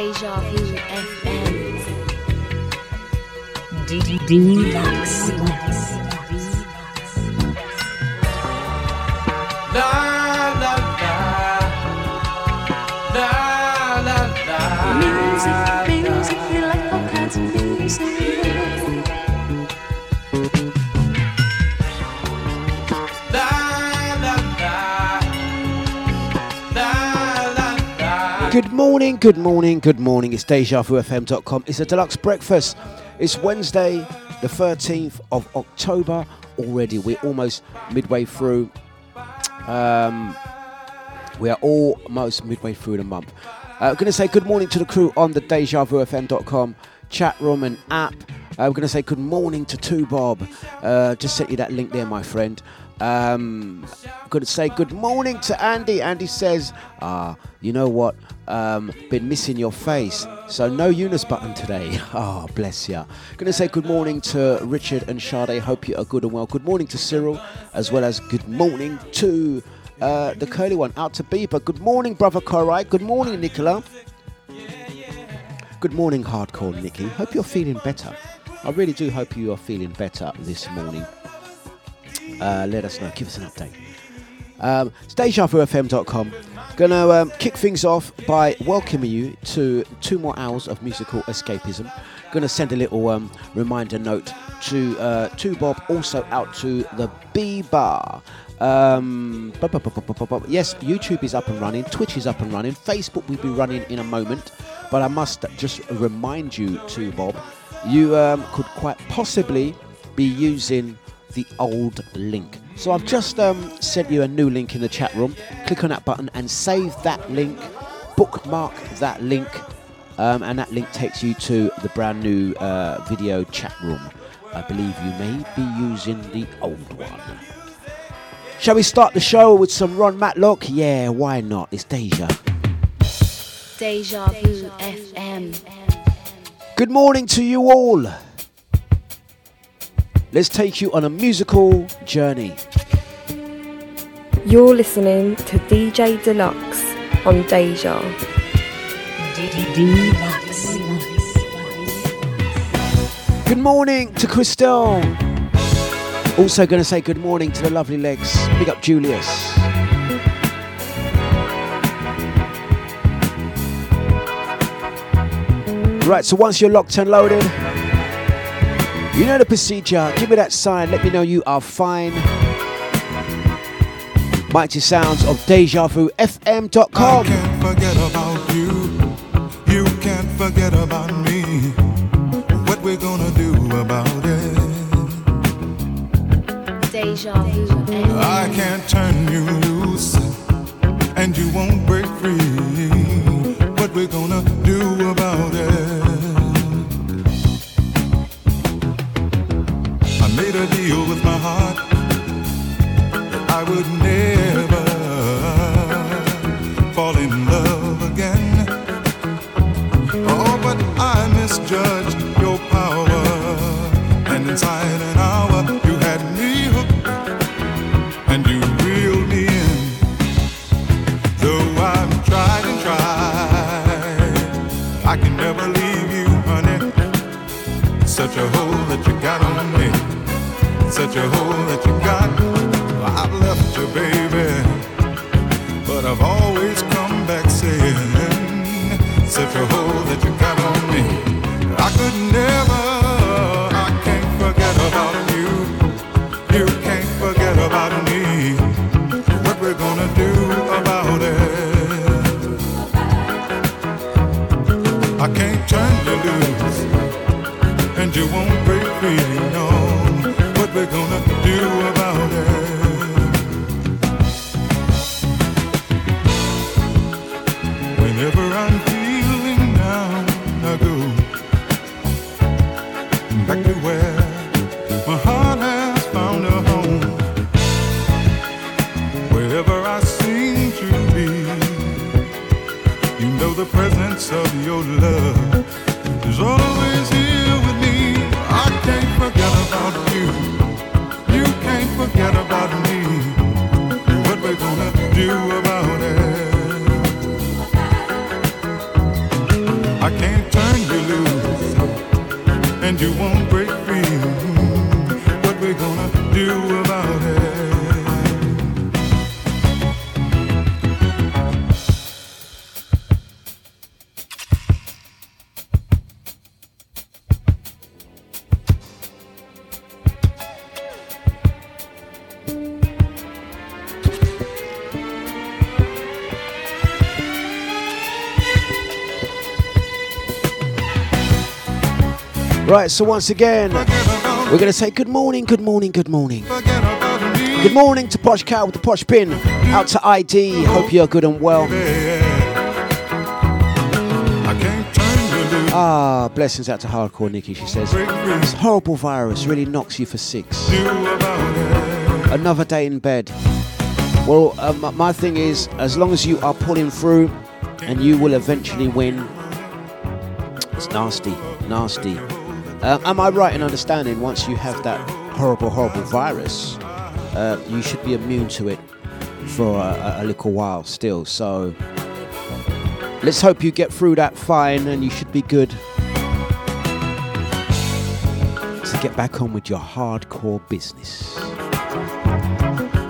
Deja Vu Good morning, good morning. It's DejaVuFM.com. It's a Dlux breakfast. It's Wednesday, the 13th of October. Already, we're almost midway through. Um, we are almost midway through the month. I'm going to say good morning to the crew on the DejaVuFM.com chat room and app. We're going to say good morning to Two Bob. Uh, just sent you that link there, my friend. Um, going to say good morning to Andy. Andy says, ah, you know what? Um, been missing your face. So no Eunice button today. Ah, bless ya. Going to say good morning to Richard and Sade. Hope you are good and well. Good morning to Cyril, as well as good morning to uh, the curly one out to Bieber. Good morning, brother Korai. Good morning, Nicola. Good morning, hardcore Nikki. Hope you're feeling better. I really do hope you are feeling better this morning. Uh, let us know. Give us an update. Um, Gonna um, kick things off by welcoming you to two more hours of musical escapism. Gonna send a little um, reminder note to uh, to Bob, also out to the B Bar. Um, bu- bu- bu- yes, YouTube is up and running, Twitch is up and running, Facebook will be running in a moment. But I must just remind you, to Bob, you um, could quite possibly be using the old link. So I've just um, sent you a new link in the chat room. Click on that button and save that link, bookmark that link, um, and that link takes you to the brand new uh, video chat room. I believe you may be using the old one. Shall we start the show with some Ron Matlock? Yeah, why not? It's Deja. Deja Vu FM. Good morning to you all. Let's take you on a musical journey. You're listening to DJ Dlux on Deja. Dlux. Good morning to Christelle. Also, going to say good morning to the lovely legs. Big up Julius. Right, so once you're locked and loaded, you know the procedure. Give me that sign. Let me know you are fine. Mighty sounds of DejaVuFM.com. I can't forget about you. You can't forget about me. What we're gonna do about it? Deja Vu FM. I can't turn you loose, and you won't break free. What we're gonna do about it? Deal with my heart. I would such a hold Right, so once again, we're going to say good morning, good morning, good morning. Good morning to Posh Cow with the Posh Pin. Out to ID. Hope you're good and well. Ah, blessings out to Hardcore Nikki. She says, This horrible virus really knocks you for six. Another day in bed. Well, my- my thing is, as long as you are pulling through and you will eventually win, it's nasty, nasty. Uh, am I right in understanding once you have that horrible, horrible virus, uh, you should be immune to it for a, a- little while still? So let's hope you get through that fine and you should be good to get back on with your hardcore business.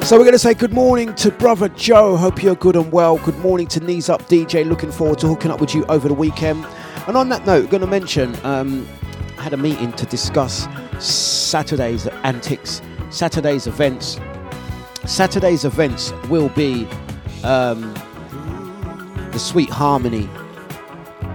So we're going to say good morning to brother Joe. Hope you're good and well. Good morning to Knees Up DJ. Looking forward to hooking up with you over the weekend. And on that note, going to mention um, had a meeting to discuss Saturday's antics, Saturday's events. Saturday's events will be um, the Sweet Harmony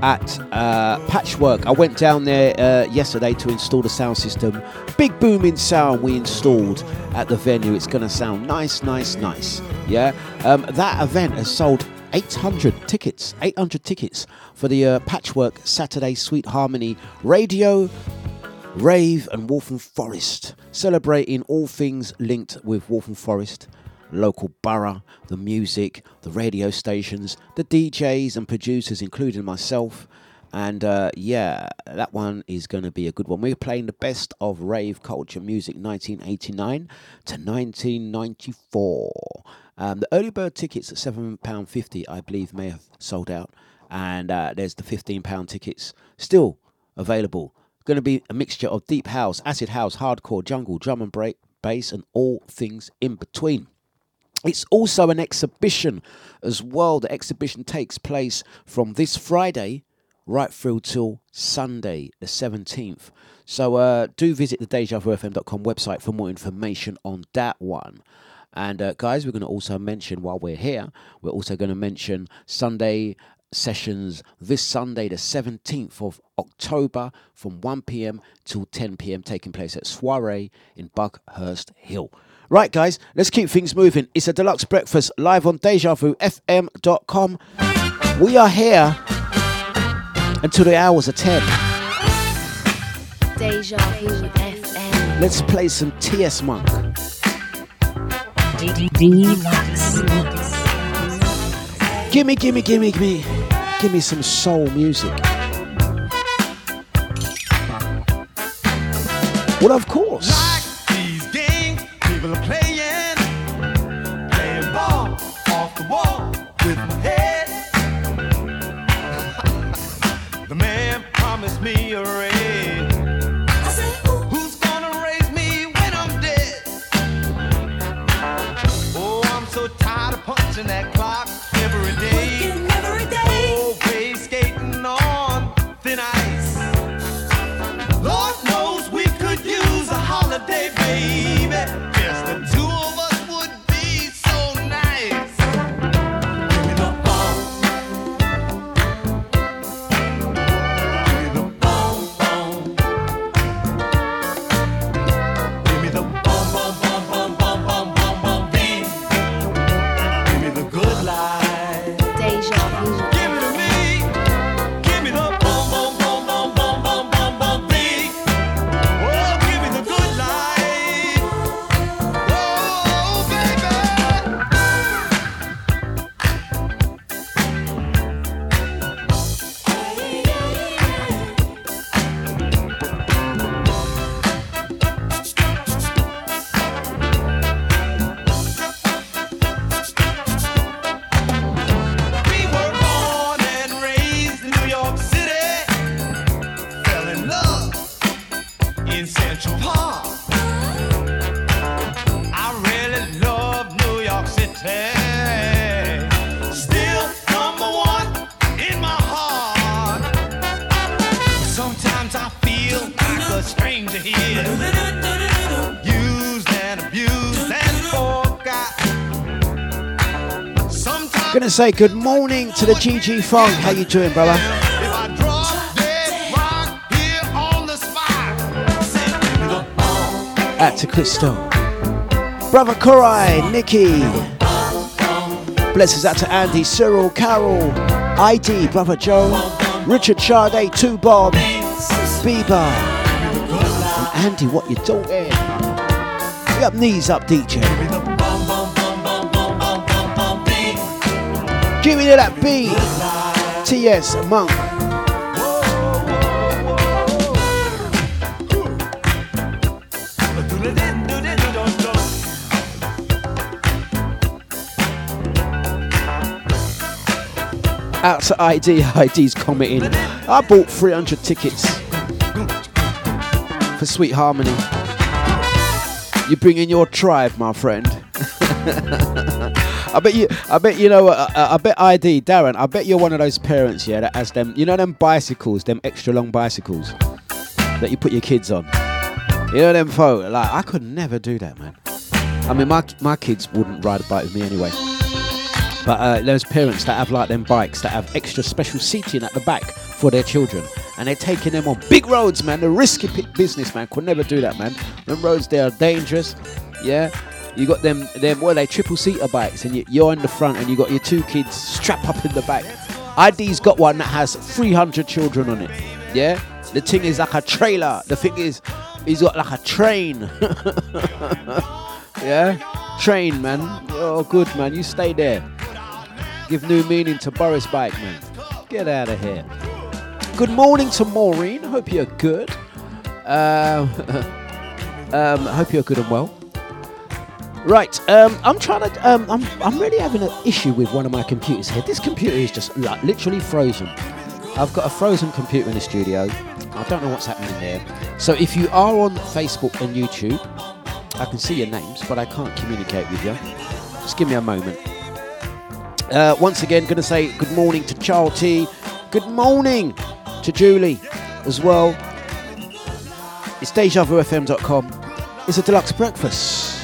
at uh, Patchwork. I went down there uh, yesterday to install the sound system. Big booming sound we installed at the venue. It's going to sound nice, nice, nice. Yeah. Um, that event has sold 800 tickets. 800 tickets for the uh, Patchwork Saturday Sweet Harmony Radio, Rave, and Waltham Forest. Celebrating all things linked with Waltham Forest local borough, the music, the radio stations, the DJs and producers, including myself. And uh, yeah, that one is going to be a good one. We're playing the best of rave culture music 1989 to 1994. Um, the early bird tickets at £7.50, I believe, may have sold out. And uh, there's the £15 tickets still available. Going to be a mixture of deep house, acid house, hardcore, jungle, drum and break, bass, and all things in between. It's also an exhibition as well. The exhibition takes place from this Friday right through till Sunday, the 17th. So uh, do visit the DejaVuFM.com website for more information on that one. And uh, guys, we're going to also mention while we're here, we're also going to mention Sunday sessions this Sunday, the 17th of October, from 1 pm till 10 pm, taking place at Soiree in Buckhurst Hill. Right, guys, let's keep things moving. It's a Dlux breakfast live on DejaVuFM.com. We are here until the hours are 10. Deja Vu FM. Let's play some TS Monk. Gimme, gimme, gimme, gimme, give me some soul music. Well, of course. These games people are playing, playing ball off the wall with my head. the man promised me a Gonna say good morning to the GG Funk. How you doing, brother? Out to Crystal. Brother Korai, Nikki. Blessings out to Andy, Cyril, Carol, ID, Brother Joe, Richard Sade, Two Bob, Bieber. And Andy, what you doing? Up, knees up, DJ. Give me that beat. TS Monk. Out to ID, ID's commenting. I bought 300 tickets for Sweet Harmony. You bring in your tribe, my friend. I bet you, I bet you know, uh, I bet ID, Darren, I bet you're one of those parents, yeah, that has them, you know, them bicycles, them extra long bicycles that you put your kids on. You know them folk, like I could never do that, man. I mean, my my kids wouldn't ride a bike with me anyway. But uh, those parents that have like them bikes that have extra special seating at the back for their children, and they're taking them on big roads, man. The risky p- business, man. Could never do that, man. Them roads they are dangerous. Yeah. You got them, them, what are they, triple seater bikes, and you, you're in the front, and you got your two kids strapped up in the back. ID's got one that has 300 children on it. Yeah, the thing is like a trailer. The thing is, he's got like a train. yeah, train, man. Oh, good, man. You stay there. Give new meaning to Boris Bike, man. Get out of here. Good morning to Maureen. Hope you're good. Um, um, hope you're good and well. Right, um, I'm trying to. Um, I'm, I'm really having an issue with one of my computers here. This computer is just like literally frozen. I've got a frozen computer in the studio. I don't know what's happening there. So if you are on Facebook and YouTube, I can see your names, but I can't communicate with you. Just give me a moment. Uh, once again, going to say good morning to Charles T. Good morning to Julie as well. It's DejaVuFM.com. It's a Dlux breakfast.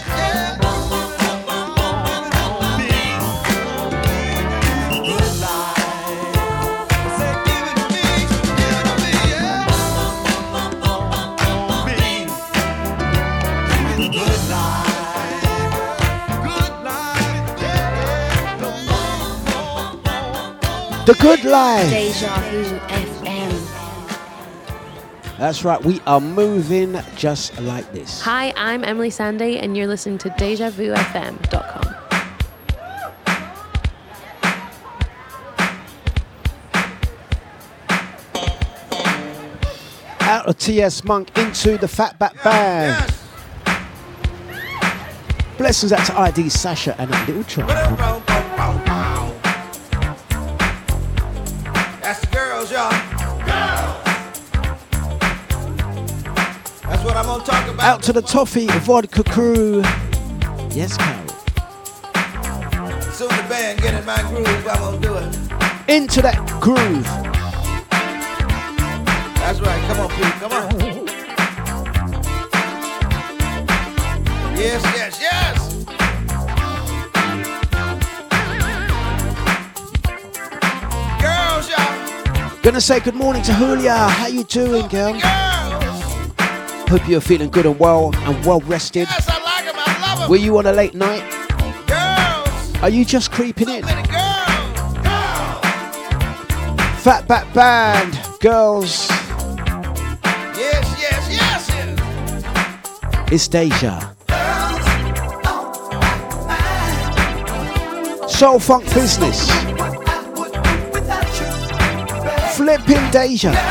The good life. Deja Vu FM. That's right, we are moving just like this. Hi, I'm Emeli Sandé, and you're listening to DejaVuFM.com. Out of TS Monk into the Fatback Band. Blessings out to ID Sasha and a little try. Out to the Toffee Vodka Crew. Yes, Carol. Soon the band get in my groove, I'm gonna do it. Into that groove. That's right. Come on, Pete. Come on. Yes, yes, yes. Girls, y'all. Gonna say good morning to Julia. How you doing, girl? Girls. Hope you're feeling good and well and well rested. Yes, I like 'em. I love 'em. Were you on a late night? Girls. Are you just creeping in? girls. Girls. Fatback Band, girls. Yes, yes, yes, yes. It's Deja. Soul Funk Business. Flipping Deja.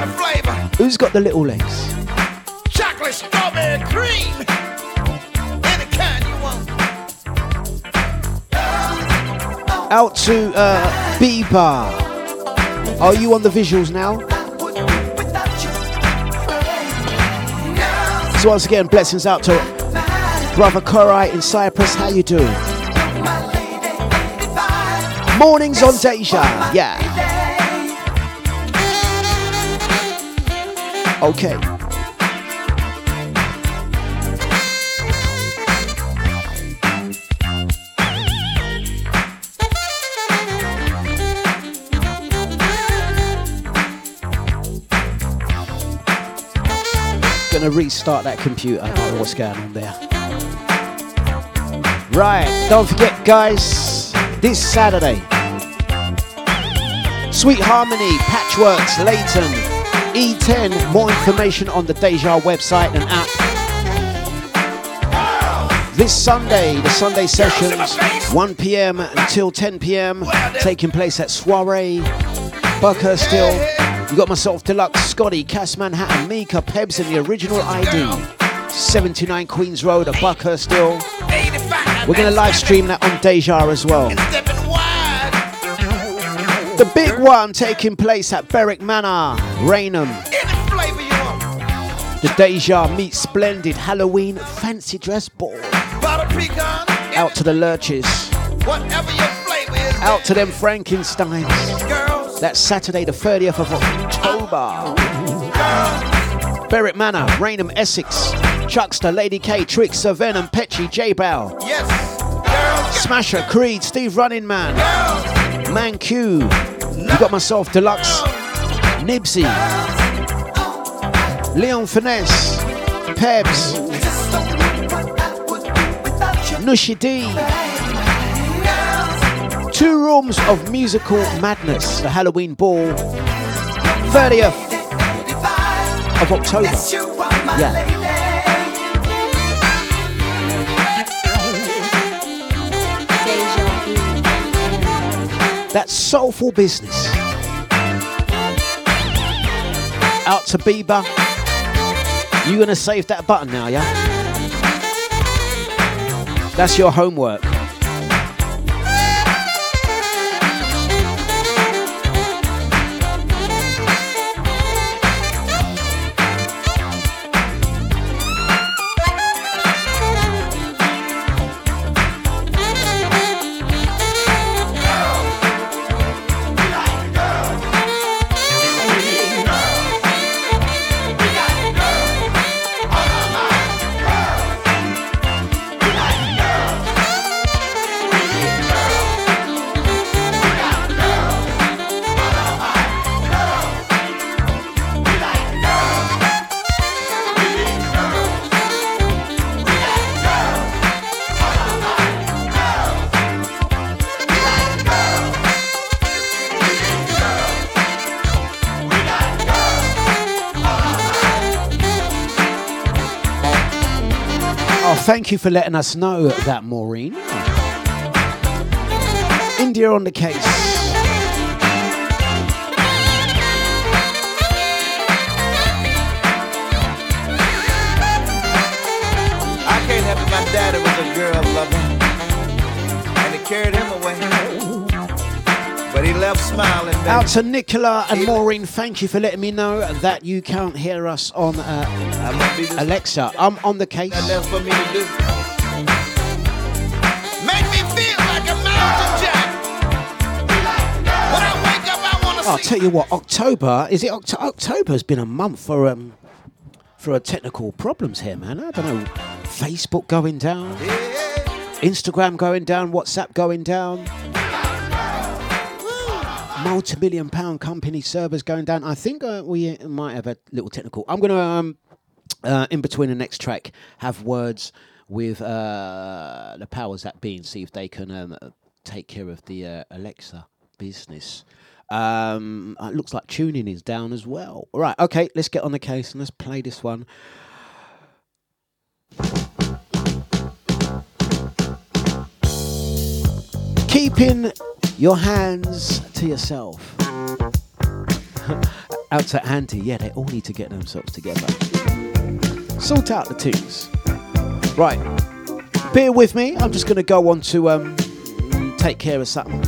Who's got the little legs? Chocolate, strawberry, cream. Any kind you want. Out to uh, Bieber. Are you on the visuals now? So once again, blessings out to brother Korai in Cyprus. How you doing? Mornings on Deja. Yeah. Okay. Gonna restart that computer. I don't know what's going on there. Right, don't forget, guys, this Saturday, Sweet Harmony, Patchworks, Leyton, E10. More information on the Deja website and app. This Sunday, the Sunday sessions, 1 p.m. until 10 p.m., taking place at Soiree, Buckhurst Hill. You got myself, Dlux, Scotty, Cass Manhattan, Mika, Pebs, and the original ID. 79 Queens Road at Buckhurst Hill. We're going to live stream that on Deja as well. The big one taking place at Berwick Manor, Rainham. Any flavor you want. The Deja Meet Splendid Halloween Fancy Dress Ball. Out to the Lurches. Whatever your flavor is. Out to them Frankensteins. That's Saturday, the 30th of October. Berwick Manor, Rainham, Essex. Chuckster, Lady K, Trick, Sir Venom, Petchy, J Bow. Yes. Smasher, Creed, Steve Running Man. Man Q. You got myself, Dlux. Nibsy. Leon Finesse. Pebs. Nushi D. Two rooms of musical madness. The Halloween Ball. 30th of October. Yeah. FM. That's soulful business. Out to Bieber. You're gonna save that button now, yeah? That's your homework. Thank you for letting us know that, Maureen. India on the case. I can't. My daddy was a girl. And it carried him away. But he left smiling, baby. Out to Nicola and Maureen, thank you for letting me know that you can't hear us on uh, I must be just Alexa. I'm on the case. left for me to do. Make me feel like a mountain jack. When I wake up, I want to I'll tell you what, October is it? Oct- October's been a month for um for uh, technical problems here, man. I don't know. Facebook going down, Instagram going down, WhatsApp going down. Multi-million pound company servers going down. I think uh, we might have a little technical. I'm gonna um uh, in between the next track have words with uh, the powers that be and see if they can um, take care of the uh, Alexa business. Um, it looks like tuning is down as well. Right, okay, let's get on the case and let's play this one. Keeping your hands to yourself. Out to Auntie, yeah, they all need to get themselves together. Sort out the twos. Right, bear with me. I'm just going to go on to um, take care of something.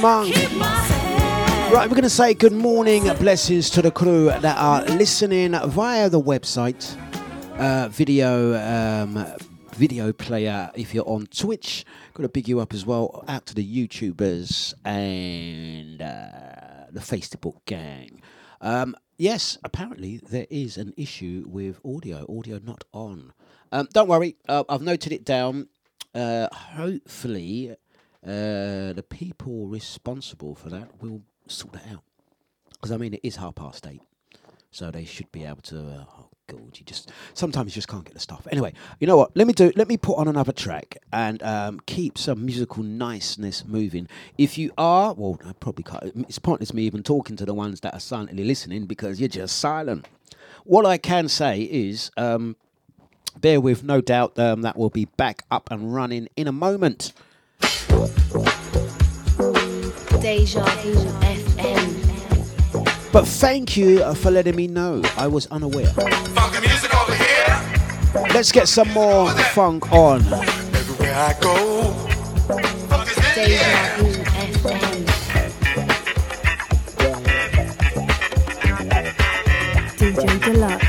Monk. Right, we're going to say good morning, blessings to the crew that are listening via the website, uh, video, um, video player. If you're on Twitch, got to big you up as well. Out to the YouTubers and uh, the Facebook gang. Um, yes, apparently there is an issue with audio. Audio not on. Um, don't worry, uh, I've noted it down. Uh, hopefully, uh, the people responsible for that will sort that out. Because I mean, it is half past eight, so they should be able to. Uh, oh God, you just sometimes you just can't get the stuff. Anyway, you know what? Let me do. Let me put on another track and um, keep some musical niceness moving. If you are, well, I probably can't. It's pointless me even talking to the ones that are silently listening because you're just silent. What I can say is. Um, Bear with, no doubt um, that will be back up and running in a moment. Deja Vu FM. But thank you for letting me know. I was unaware. Let's get some more funk on. Everywhere I go. Deja Vu FM. DJ Dlux.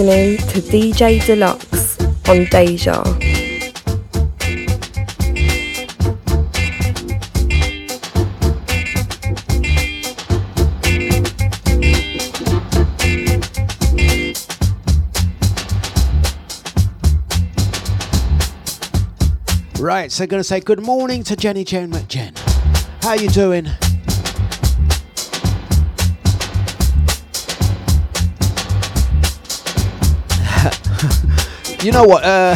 Listening to DJ Dlux on Deja. Right, so going to say good morning to Jenny Jane McJen. How you doing? You know what? Uh,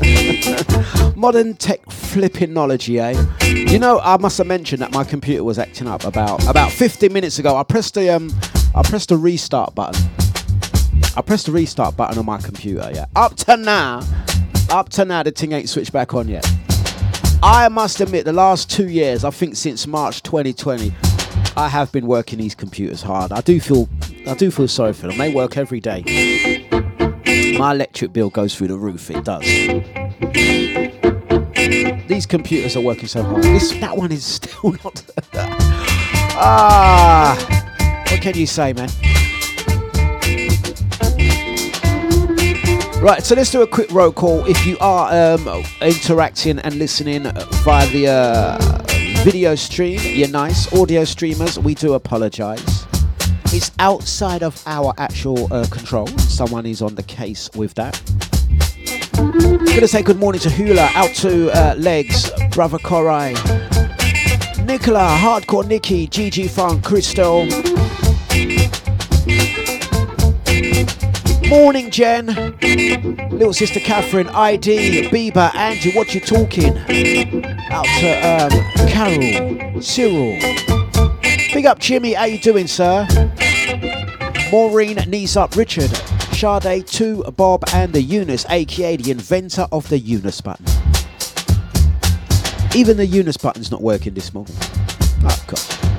modern tech flipping knowledge, eh? You know, I must have mentioned that my computer was acting up about about 15 minutes ago. I pressed the um, I pressed the restart button. I pressed the restart button on my computer. Yeah, up to now, up to now, the thing ain't switched back on yet. I must admit, the last two years, I think since March 2020, I have been working these computers hard. I do feel, I do feel sorry for them. They work every day. My electric bill goes through the roof. It does. These computers are working so hard. This, that one is still not. ah, what can you say, man? Right, so let's do a quick roll call. If you are um, interacting and listening via the uh, video stream, you're nice. Audio streamers, we do apologise. It's outside of our actual uh, control. Someone is on the case with that. I'm Gonna say good morning to Hula, out to uh, Legs, Brother Korai, Nicola, Hardcore Nikki, GG Funk, Crystal. Morning, Jen. Little sister Catherine, ID, Bieber, Angie, what you talking? Out to um, Carol, Cyril. Big up, Jimmy. How you doing, sir? Maureen, knees up, Richard, Sade, two, Bob, and the Eunice, aka the inventor of the Eunice button. Even the Eunice button's not working this morning. Oh, God.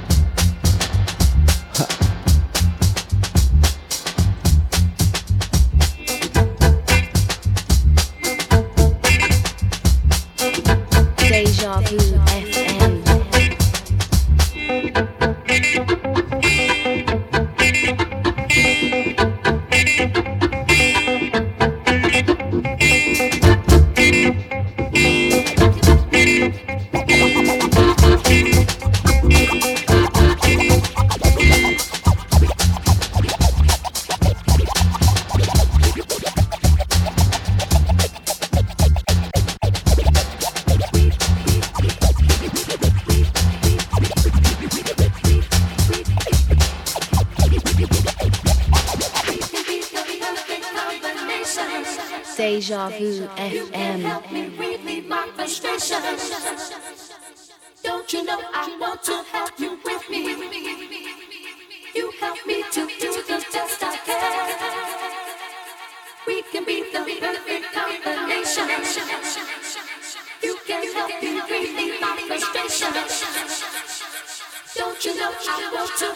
Can.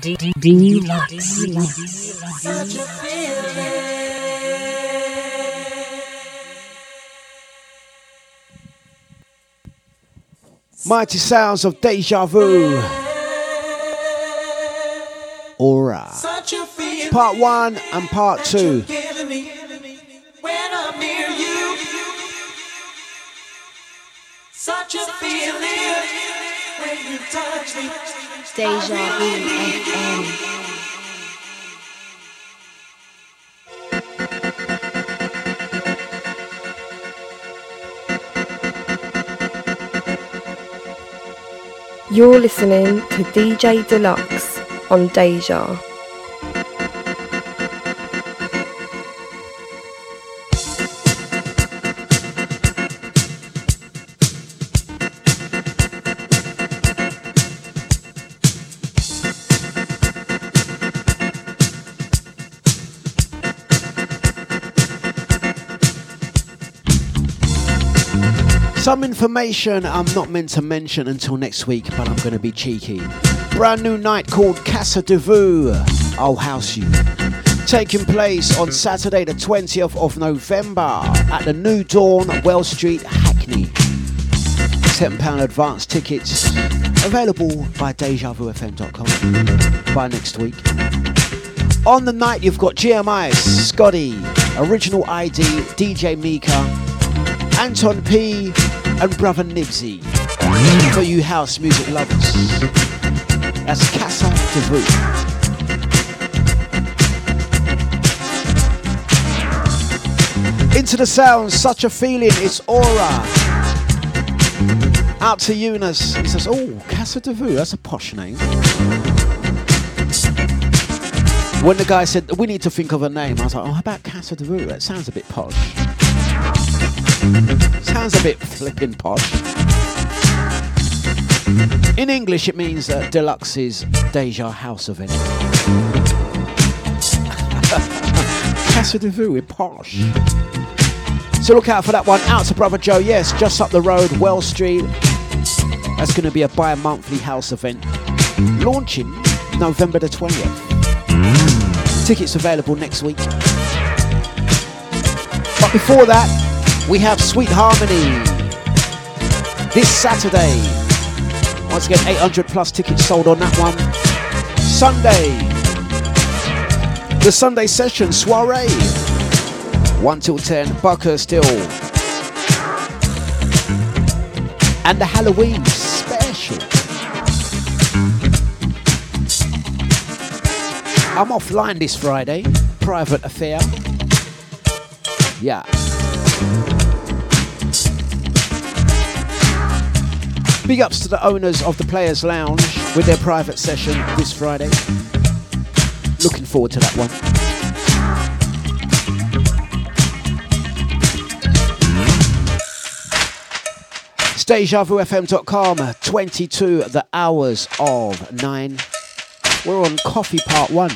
D you love such a feeling. Mighty sounds of deja vu. Aurra. Such a feeling Part one and part two. Such a feeling when you touch me. Deja Vu FM. You're listening to DJ Dlux on Deja. Some information I'm not meant to mention until next week, but I'm going to be cheeky. Brand new night called Casa de Vu. I'll house you. Taking place on Saturday, the 20th of November at the New Dawn, Wells Street, Hackney. £7 advance tickets available by DejaVuFM.com by next week. On the night, you've got GMI, Scotty, Original ID, DJ Mika, Anton P, and Brother Nibsy. For you house music lovers. That's Casa de Vu. Into the sound, such a feeling, it's Aurra. Out to Eunice. He says, Oh, Casa de Vu, that's a posh name. When the guy said, We need to think of a name, I was like, Oh, how about Casa de Vu? That sounds a bit posh. Sounds a bit flippin' posh. In English, it means uh, Dlux's Deja House event. Casa de Vu in posh. So look out for that one. Out to Brother Joe. Yes, just up the road, Well Street. That's going to be a bi-monthly house event launching November the 20th. Tickets available next week. But before that, we have Sweet Harmony this Saturday. Once again, 800 plus tickets sold on that one. Sunday, the Sunday session soiree, 1 till 10, Buckhurst Hill. And the Halloween special. I'm offline this Friday, private affair. Yeah. Big ups to the owners of the Players Lounge with their private session this Friday. Looking forward to that one. DejaVuFM.com, 22 the hours of 9. We're on coffee part 1.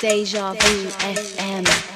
Deja Vu FM.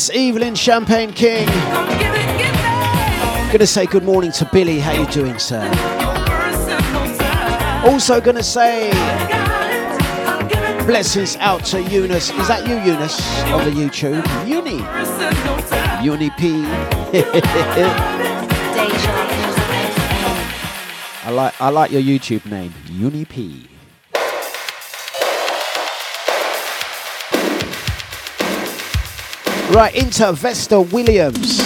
Miss Evelyn Champagne King. Gonna say good morning to Billy. How you doing, sir? Also gonna say blessings out to Eunice. Is that you, Eunice, on the YouTube? Uni. Uni P. I like I like your YouTube name, Uni P. Right, into Vesta Williams.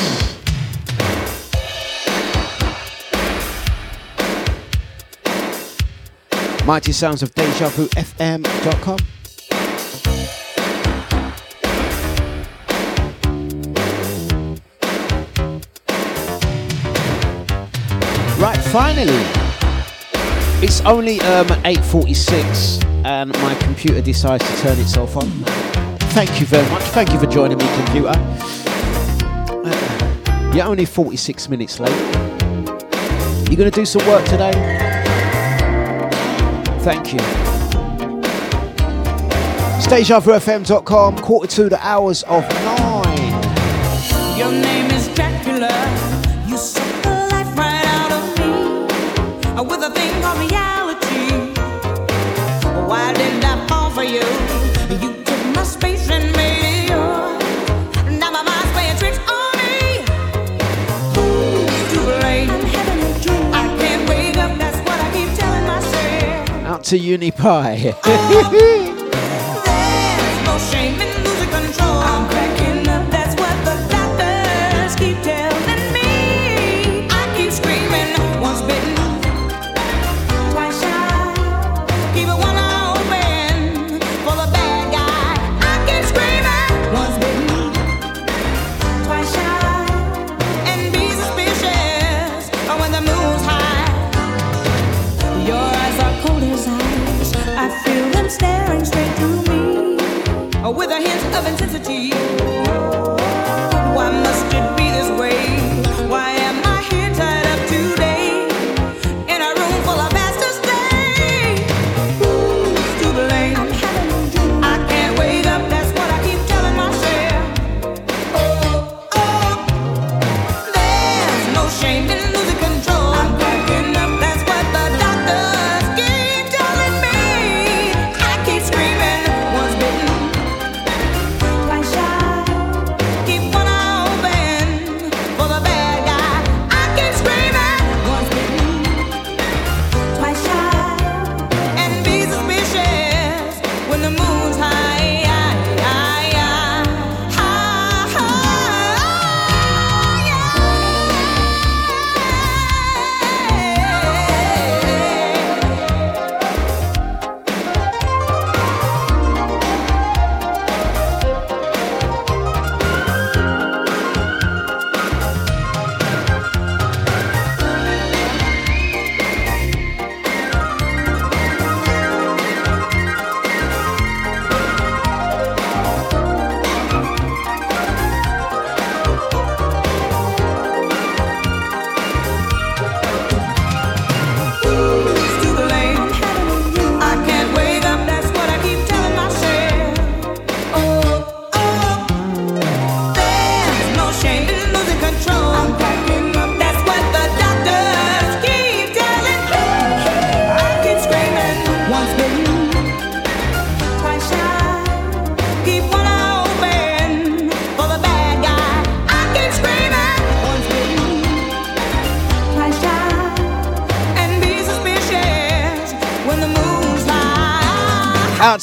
Mighty sounds of Deja Vu FM.com. Right, finally, it's only um, 8:46, and my computer decides to turn itself on thank you very much. Thank you for joining me, computer. Uh, you're only 46 minutes late. You're going to do some work today? Thank you. DejaVuFM.com, quarter to the hours of nine. Your name is to UniPi.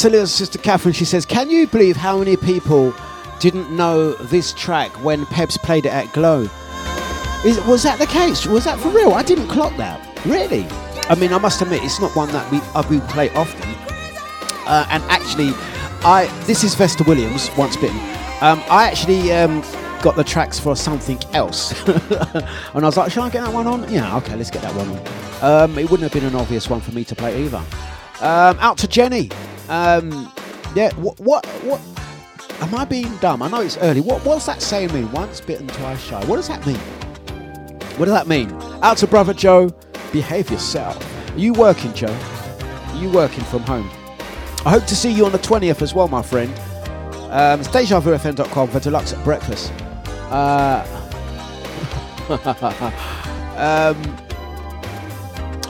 to little sister Catherine. She says, "Can you believe how many people didn't know this track when Peps played it at Glow? Is, was that the case? Was that for real? I didn't clock that. Really? I mean, I must admit, it's not one that we uh, we play often. Uh, and actually, I this is Vesta Williams, once bitten. Um, I actually um, got the tracks for something else, and I was like, "Shall I get that one on?" Yeah, okay, let's get that one on. Um, it wouldn't have been an obvious one for me to play either. Um, out to Jenny. Um, yeah, what, what, what? Am I being dumb? I know it's early. What, what's that saying mean? Once bitten, twice shy. What does that mean? What does that mean? Out to brother Joe. Behave yourself. Are you working, Joe? Are you working from home? I hope to see you on the 20th as well, my friend. Um, it's DejaVuFM.com for Dlux breakfast. Uh, um,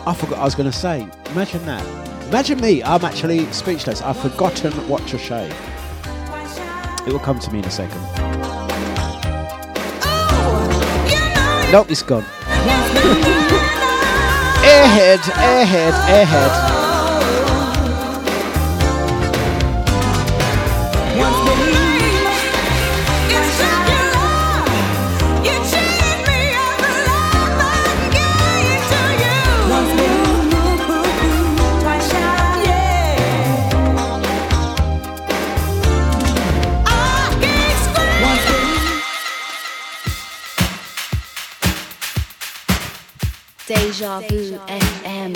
I forgot I was going to say. Imagine that. Imagine me. I'm actually speechless. I've forgotten what to say. It will come to me in a second. Nope, it's gone. airhead, airhead, airhead. Deja Vu FM.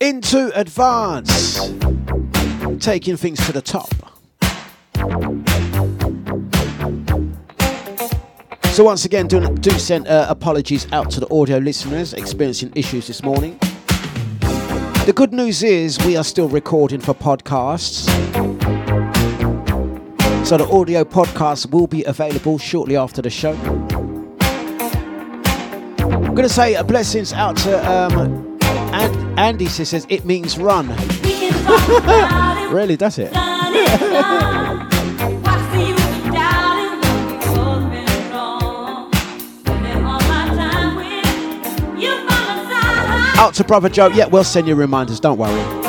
Into advance. Taking things to the top. So once again, do, do send uh, apologies out to the audio listeners experiencing issues this morning. The good news is we are still recording for podcasts. So the audio podcast will be available shortly after the show. I'm going to say a blessings out to um, and Andy says it means run. really, does it? Out to brother Joe. Yeah, we'll send you reminders. Don't worry.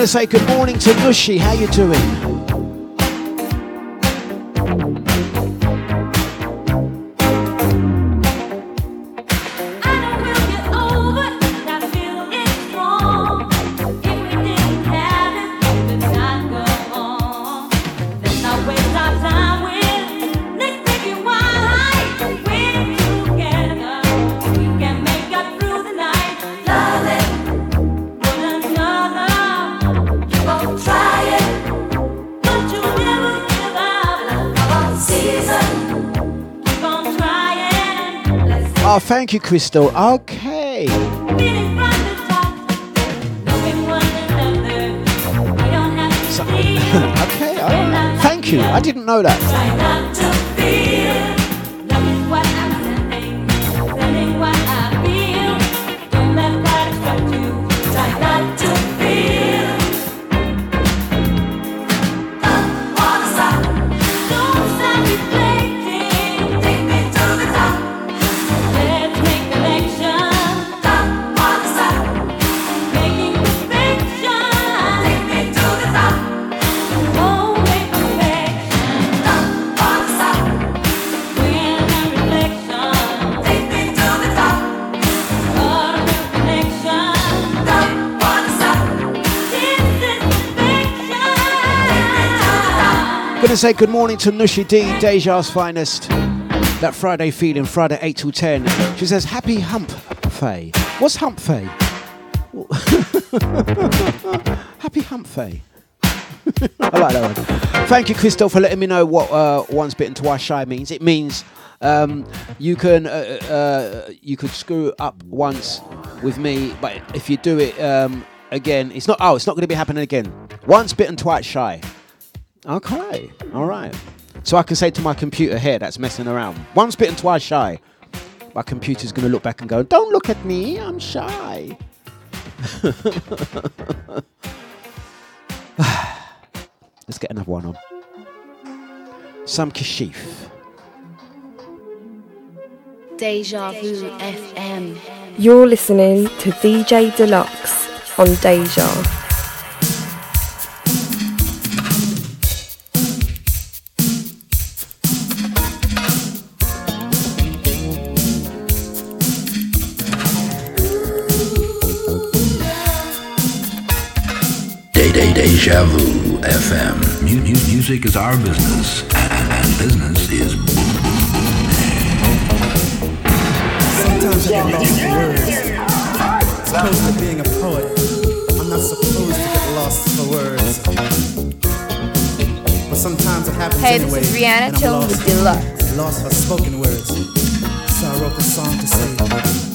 Gonna say good morning to Nushi. How you doing? Thank you, Crystal. Okay. So- okay. right. Thank you. I didn't know that. Gonna say good morning to Nushi D, Deja's finest. That Friday feeling, Friday 8 till 10. She says, Happy Hump Fay. What's Hump Fay? Happy Hump Fay. I like that one. Thank you, Crystal, for letting me know what uh, once bitten, twice shy means. It means um, you can uh, uh, you could screw up once with me, but if you do it um, again, it's not. Oh, it's not going to be happening again. Once bitten, twice shy. Okay, all right. So I can say to my computer here that's messing around, once bitten, twice shy. My computer's going to look back and go, "Don't look at me, I'm shy." Let's get another one on. Sam Kashif. Deja Vu FM. You're listening to DJ Dlux on Deja. Music is our business, and, and, and business is Sometimes I get lost for words. Supposed to being a poet, I'm not supposed to get lost for words. But sometimes it happens Hey, this is Rihanna and I'm chilling lost, with Dlux. Lost for spoken words. So I wrote this song to say.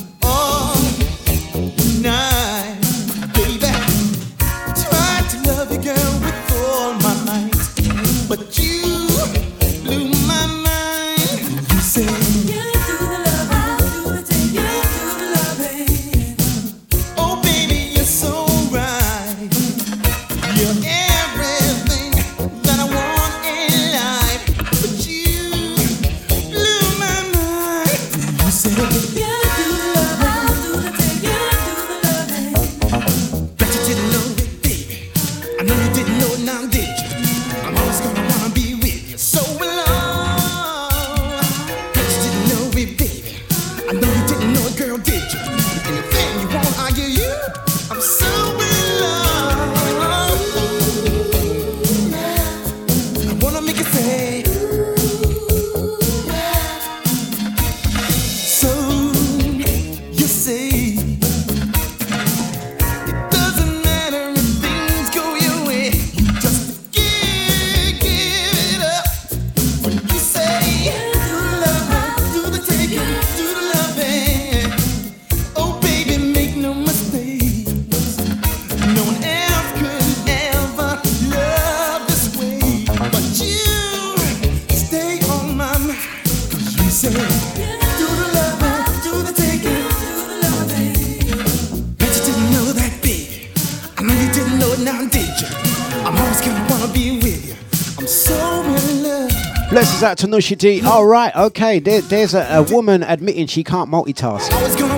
Out to Nushi D. All right, okay. There, there's a, a woman admitting she can't multitask.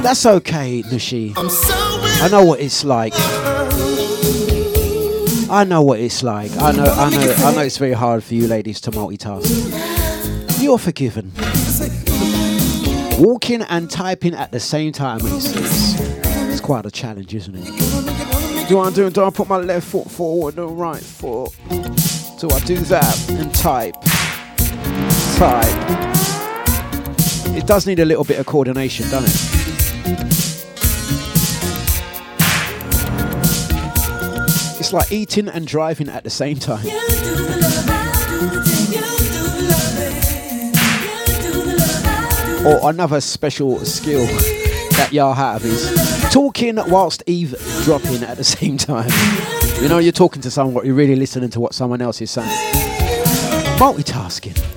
That's okay, Nushi. I know what it's like. I know what it's like. I know, I know, I know. It's very hard for you ladies to multitask. You're forgiven. Walking and typing at the same time is it's, quite a challenge, isn't it? Do I do? Do I put my left foot forward, the right foot? Do I do that and type? It does need a little bit of coordination, doesn't it? It's like eating and driving at the same time. Or another special skill that y'all have is talking whilst eavesdropping at the same time. You know, you're talking to someone, but you're really listening to what someone else is saying. Multitasking.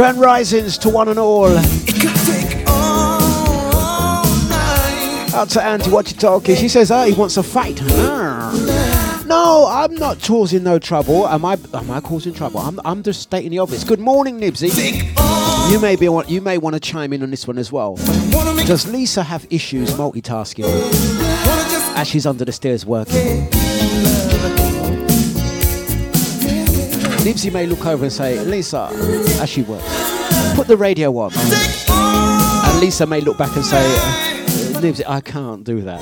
Grand risings to one and all. Out to Auntie, what you talking? She says, oh, he wants a fight. No, I'm not causing no trouble. Am I? Am I causing trouble? I'm, I'm just stating the obvious. Good morning, Nibsy. You may be. want- You may want to chime in on this one as well. Does Lisa have issues multitasking as she's under the stairs working? Nibsy may look over and say, Lisa, as she works, put the radio on. And Lisa may look back and say, Nibsy, I can't do that.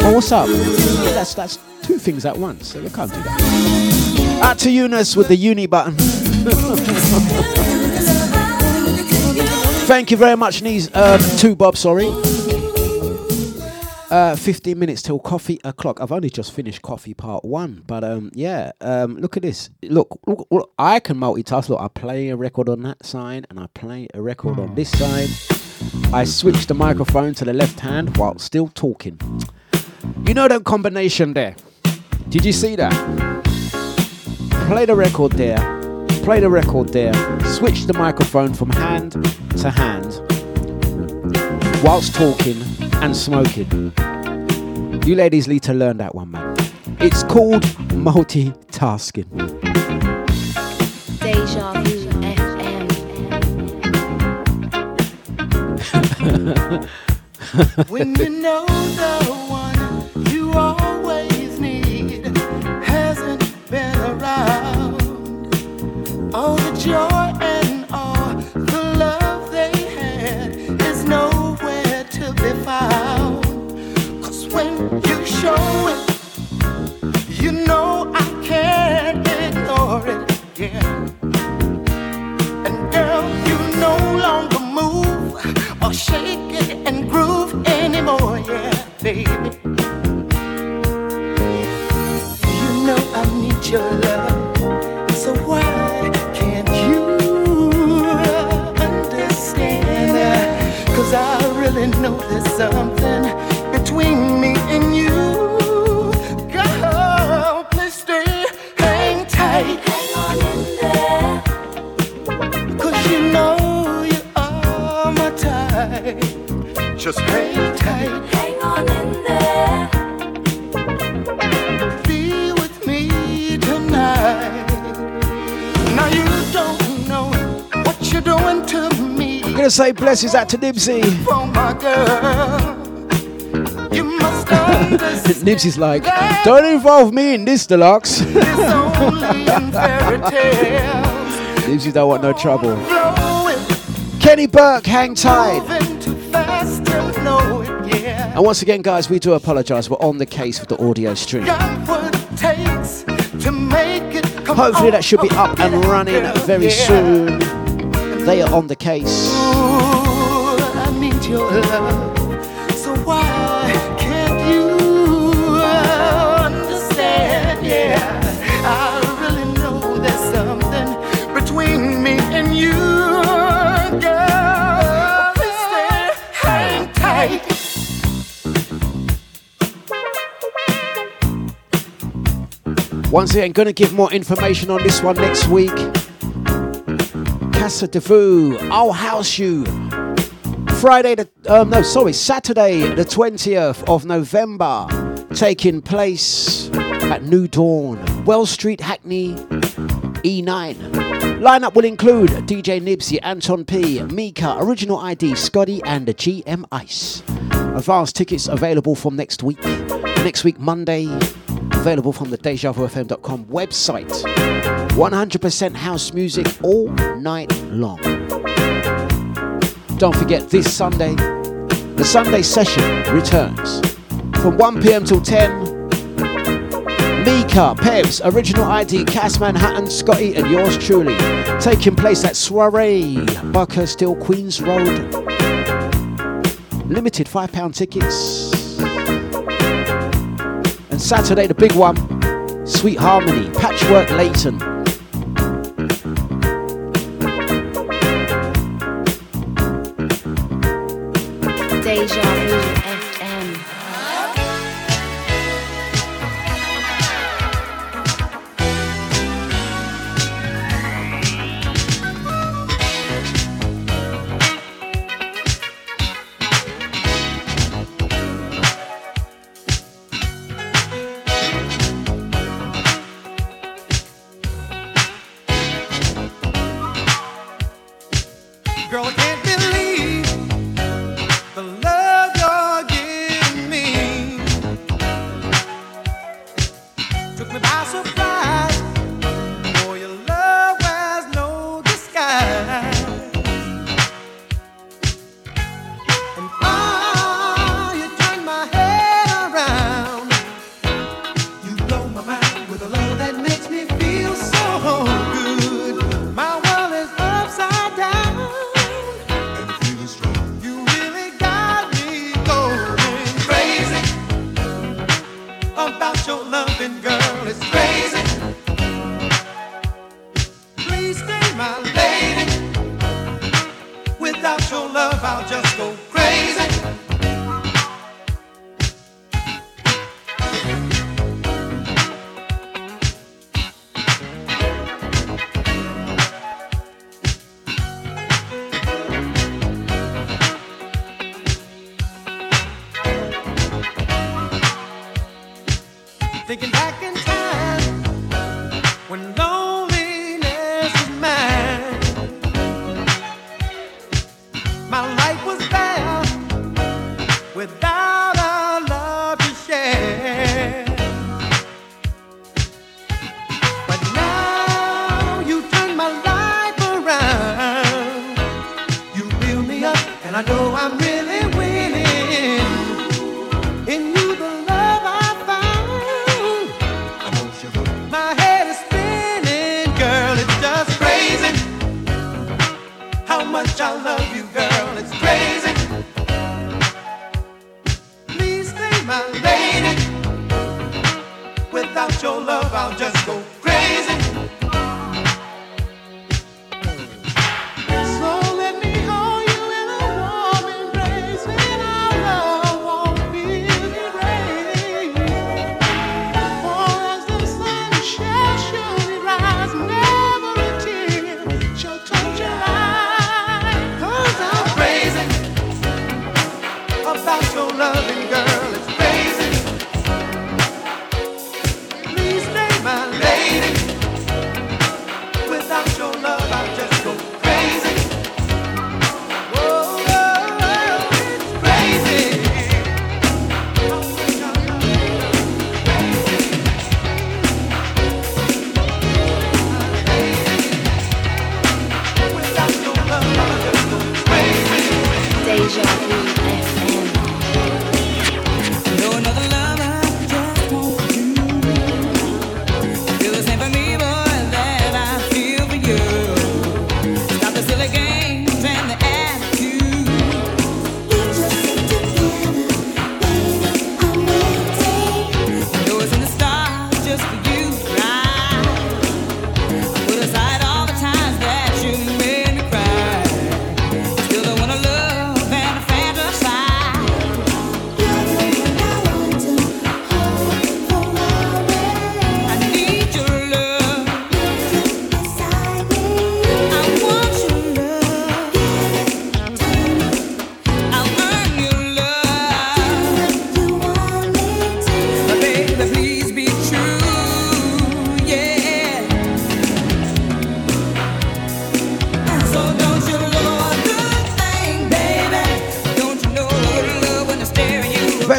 Well, what's up? Yeah, that's, that's two things at once, so you can't do that. Out to Eunice with the uni button. Thank you very much, Knees. Um, two Bob, sorry. Uh, 15 minutes till coffee o'clock. I've only just finished coffee part one, but um, yeah. Um, look at this. Look, look, look, I can multitask. Look, I play a record on that side, and I play a record on this side. I switch the microphone to the left hand while still talking. You know that combination there? Did you see that? Play the record there. Play the record there. Switch the microphone from hand to hand whilst talking and smoking. You ladies need to learn that one, man. It's called multitasking. Deja Vu FM. when you know the one you always need hasn't been around, all the joy know say blessings out to Nibsy. Oh my girl. You must. Nibsy's like, don't involve me in this, Dlux. it's only in fairy tales. Nibsy don't want no trouble. Kenny Burke, hang tight. moving too fast to know it, yeah. And once again, guys, we do apologise. We're on the case with the audio stream. Got what it takes to make it come Hopefully, that should be up and running very soon. They are on the case. Ooh, I need your love. So why can't you understand? Yeah, I really know there's something between me and you, girl. Hang tight. Once again, gonna give more information on this one next week. Casa de I'll house you. Friday the um, no, sorry, Saturday the 20th of November, taking place at New Dawn, Wells Street, Hackney, E9. Lineup will include DJ Nibsy, Anton P, Mika, Original ID, Scotty, and the GM Ice. Advance tickets available from next week. Next week, Monday, available from the DejaVuFM.com website. 100% house music all night long. Don't forget this Sunday, the Sunday session returns from 1 pm till 10. Mika, Pebs, Original ID, Cass Manhattan, Scotty, and yours truly. Taking place at Soiree, Buckhurst Queens Road. Limited £5 tickets. And Saturday, the big one, Sweet Harmony, Patchwork Leyton. Deja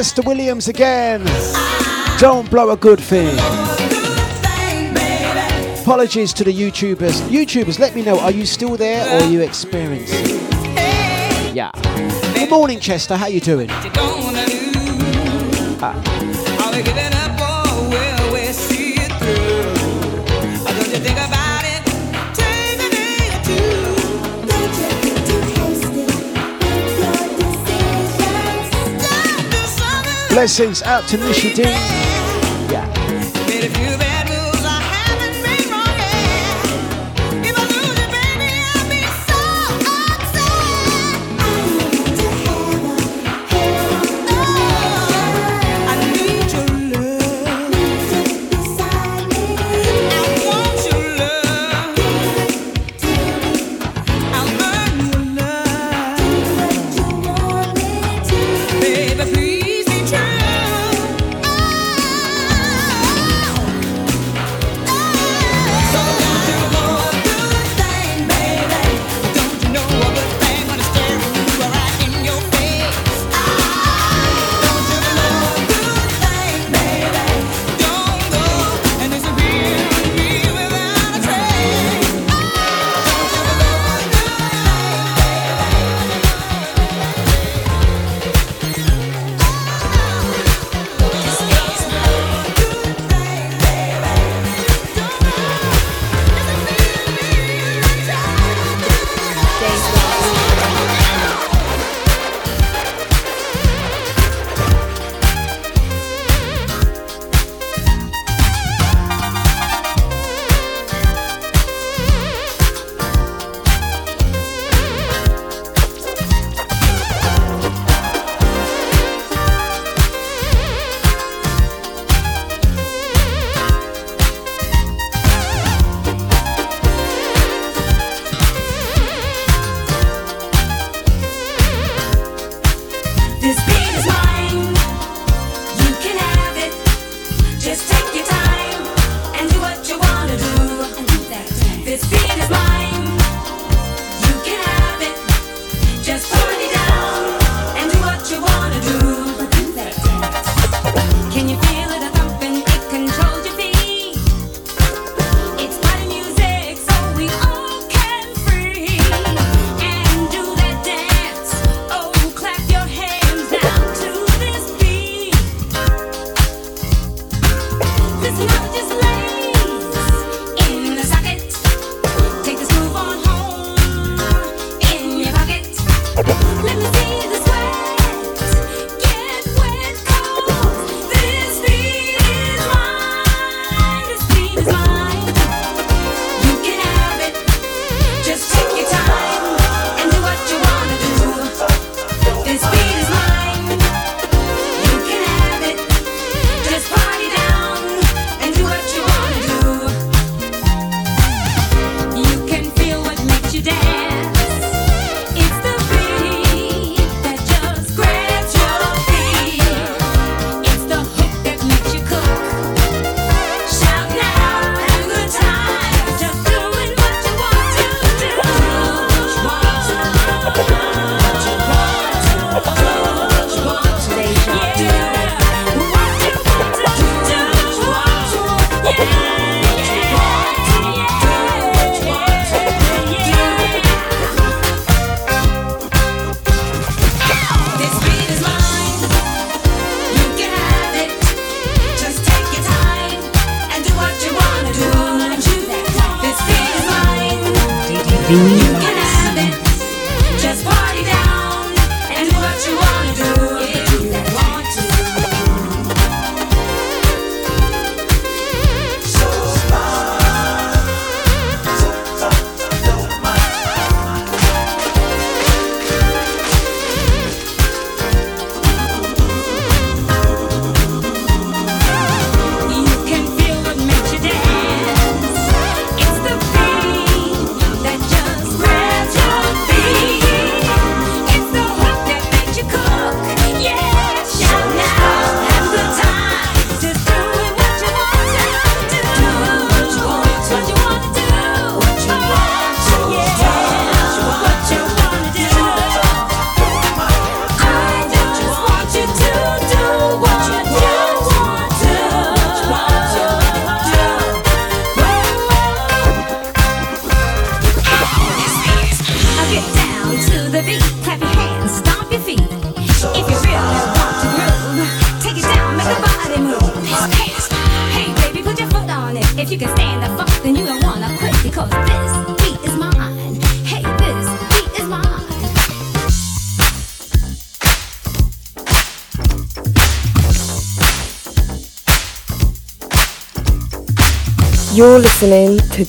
Mr. Williams again. Don't blow a good thing. Apologies to the YouTubers. YouTubers, let me know, are you still there or are you experiencing? Yeah. Good morning, Chester. How you doing? Ah. Blessings out to Nishidin.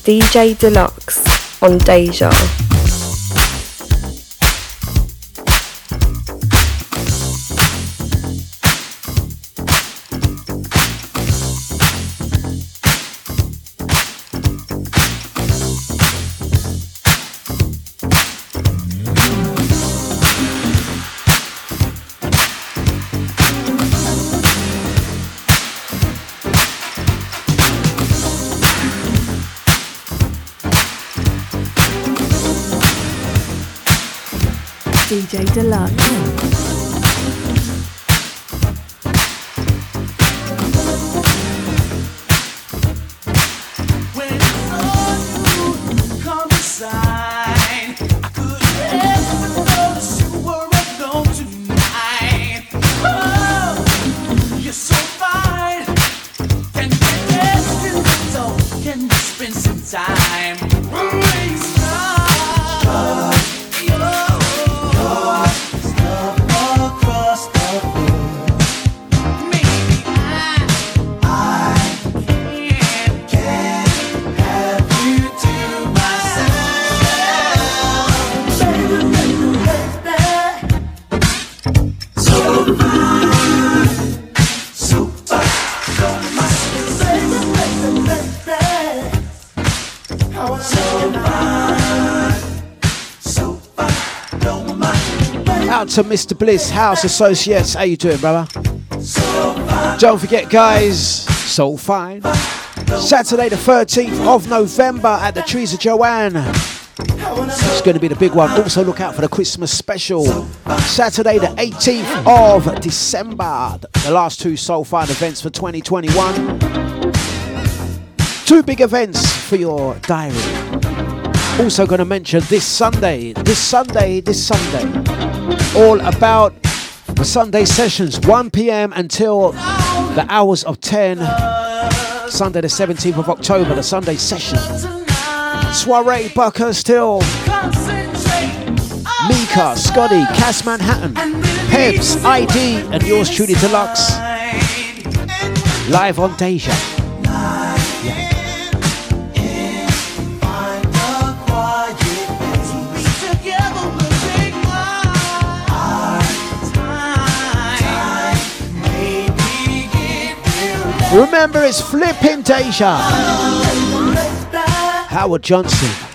DJ Dlux on Deja. Out to Mr. Bliss House Associates. How you doing, brother? Don't forget, guys, Soul Fine. Saturday the 13th of November at the Trees of Joanne. It's going to be the big one. Also, look out for the Christmas special. Saturday the 18th of December. The last two Soul Fine events for 2021. Two big events for your diary. Also, going to mention this Sunday, this Sunday, this Sunday. All about the Sunday sessions, 1 p.m. until the hours of 10. Sunday, the 17th of October, the Sunday session. Soiree, Buckhurst Hill, Mika, Scotty, Cass Manhattan, Pebs, ID, and yours truly Dlux. Live on Deja. Remember, it's flipping Deja. Howard Johnson.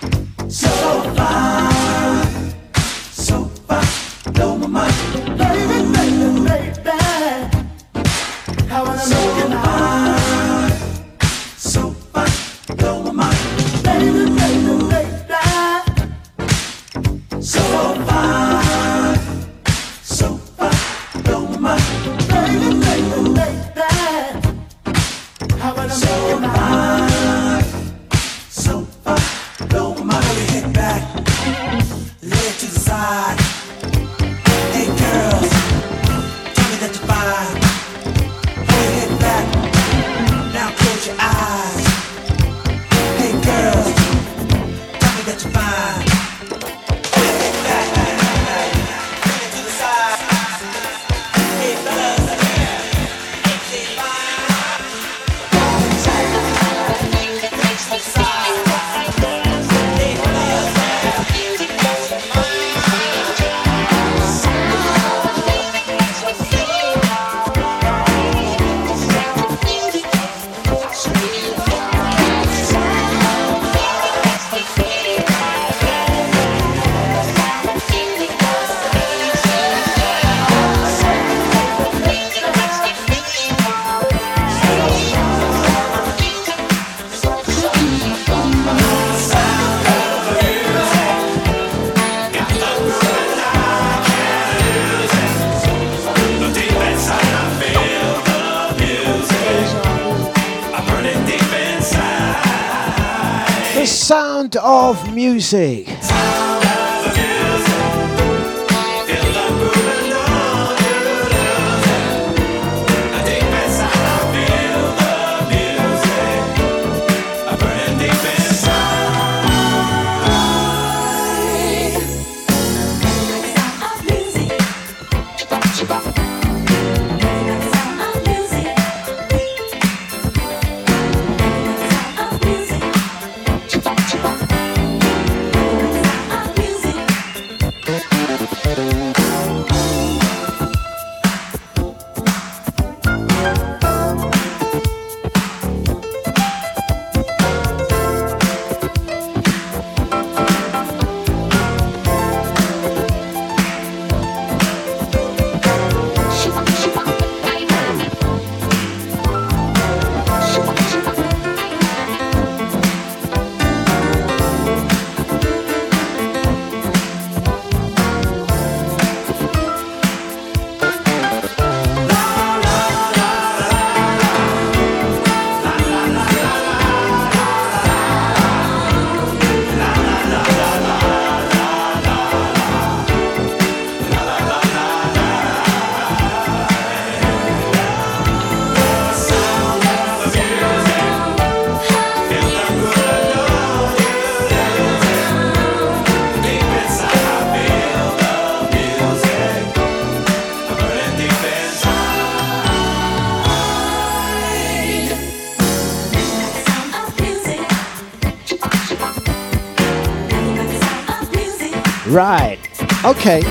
Okay.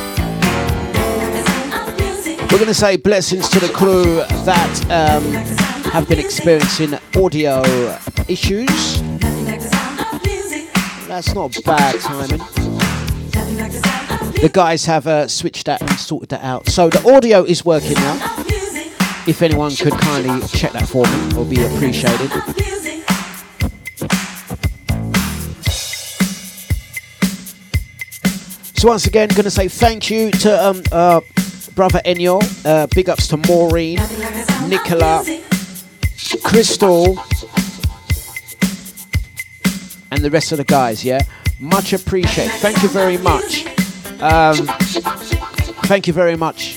We're going to say blessings to the crew that um, have been experiencing audio issues. That's not bad timing. The guys have uh, switched that and sorted that out. So the audio is working now. If anyone could kindly check that for me, it would be appreciated. Once again, going to say thank you to um, uh, brother Enyo. Uh, big ups to Maureen, Nicola, Crystal, and the rest of the guys. Yeah, much appreciated. Thank you very much. Um, thank you very much.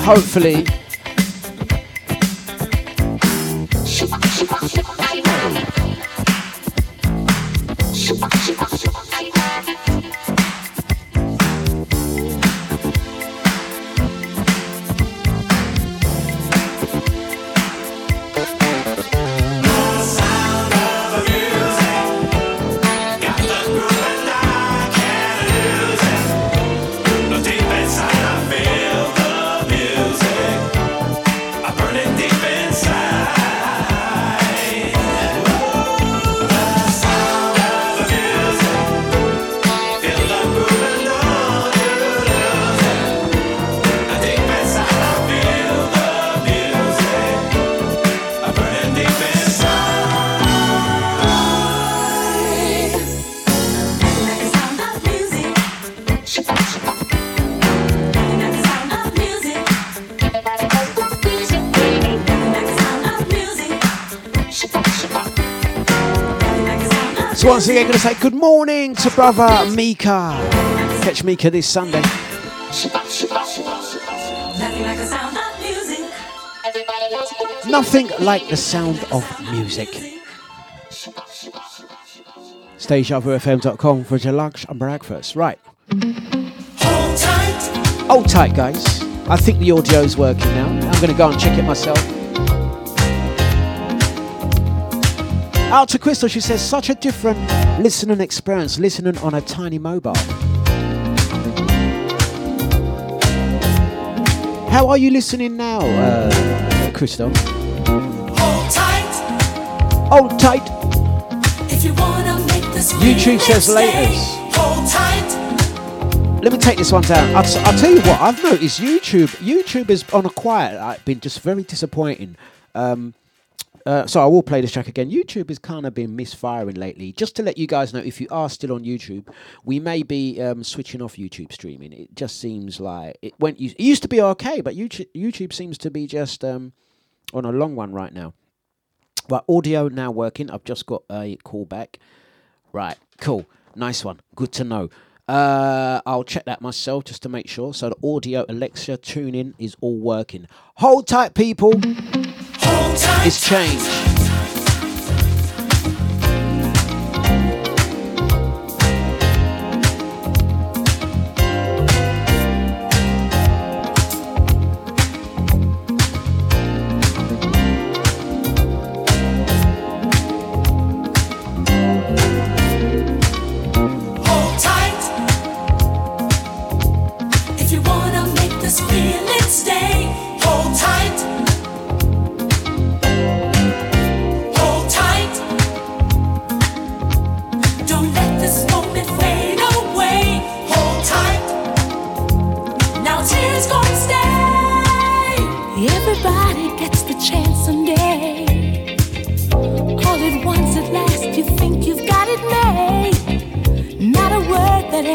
Hopefully, Once again, going to say good morning to brother Mika. Catch Mika this Sunday. Nothing like the sound of music. DejaVuFM.com for your lunch and breakfast. Right. Hold tight. Hold tight, guys. I think the audio's working now. I'm going to go and check it myself. Out to Crystal, she says, such a different listening experience, listening on a tiny mobile. How are you listening now, uh, Crystal? Hold tight. Hold tight. If you wanna make this YouTube says latest. Hold tight. Let me take this one down. I'll, t- I'll tell you what, I've noticed YouTube, YouTube is on a quiet, like, been just very disappointing. Um, Uh, so I will play this track again. YouTube has kind of been misfiring lately. Just to let you guys know, if you are still on YouTube, we may be um, switching off YouTube streaming. It just seems like it went. It used to be okay, but YouTube, YouTube seems to be just um, on a long one right now. Right, audio now working. I've just got a call back. Right, cool, nice one. Good to know. Uh, I'll check that myself just to make sure. So the audio, Alexa, TuneIn is all working. Hold tight, people. Hold tight.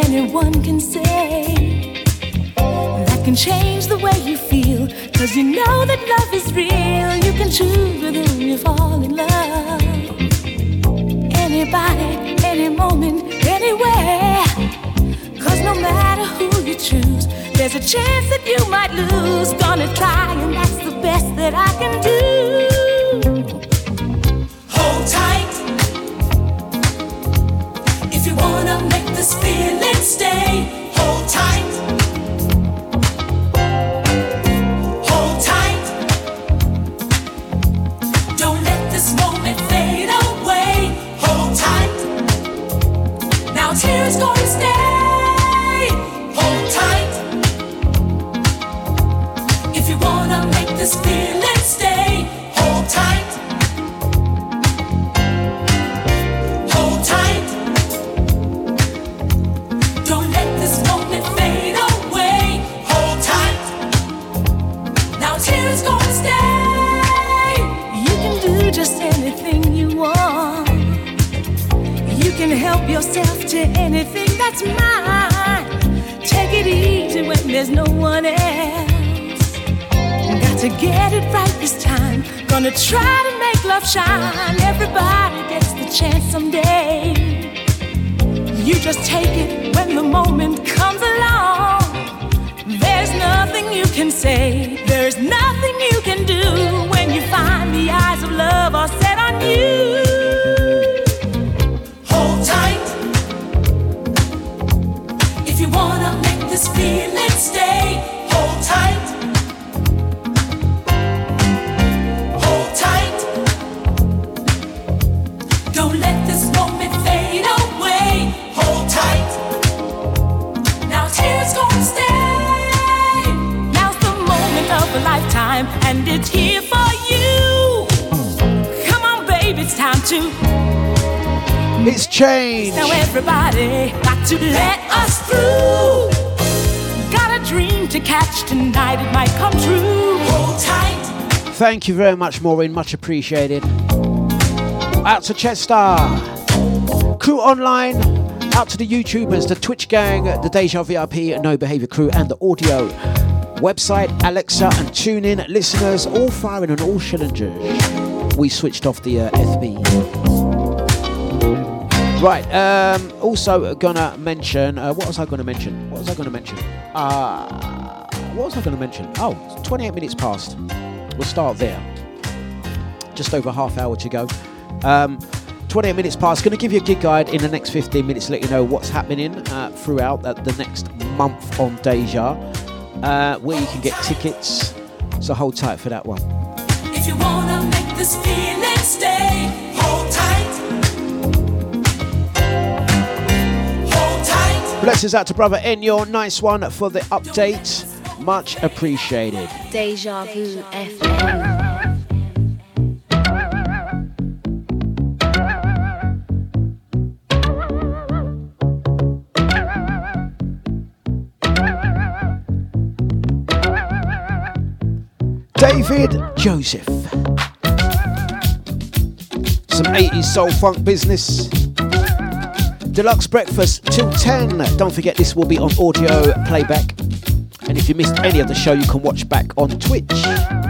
Anyone can say that can change the way you feel. Cause you know that love is real. You can choose with whom you fall in love. Anybody, any moment, anywhere. Cause no matter who you choose, there's a chance that you might lose. Gonna try, and that's the best that I can do. Hold tight. If you wanna make this feeling stay, hold tight. Hold tight. Don't let this moment fade away. Hold tight. Now tears gonna stay. Hold tight. If you wanna make this feeling stay, can help yourself to anything that's mine. Take it easy when there's no one else. Got to get it right this time. Gonna try to make love shine. Everybody gets the chance someday. You just take it when the moment comes along. There's nothing you can say, there's nothing you can do when you find the eyes of love are set on you. This feeling stay, hold tight. Hold tight. Don't let this moment fade away. Hold tight. Now tears gonna stay. Now's the moment of a lifetime, and it's here for you. Come on, baby, it's time to. It's changed. Now everybody got to let us through. To catch tonight, it might come true. Hold tight. Thank you very much, Maureen. Much appreciated. Out to Chester. Crew online. Out to the YouTubers, the Twitch gang, the Deja VIP, No Behavior crew, and the audio. Website, Alexa, and tune in listeners, all firing on all cylinders. We switched off the uh, FB. Right, um, also gonna mention, uh, what was I gonna mention? What was I gonna mention? Uh, what was I gonna mention? Oh, 28 minutes past. We'll start there. Just over half hour to go. Um, 28 minutes past. Going to give you a gig guide in the next 15 minutes, let you know what's happening uh, throughout uh, the next month on Deja, uh, where you can get tickets. So hold tight for that one. If you wanna make this feeling stay, hold tight. Hold tight. Blessings out to brother Enyo. Nice one for the update. Much appreciated. Deja Vu FM. David Joseph. Some 80s soul funk business. Dlux breakfast till 10. Don't forget this will be on audio playback. And if you missed any of the show, you can watch back on Twitch.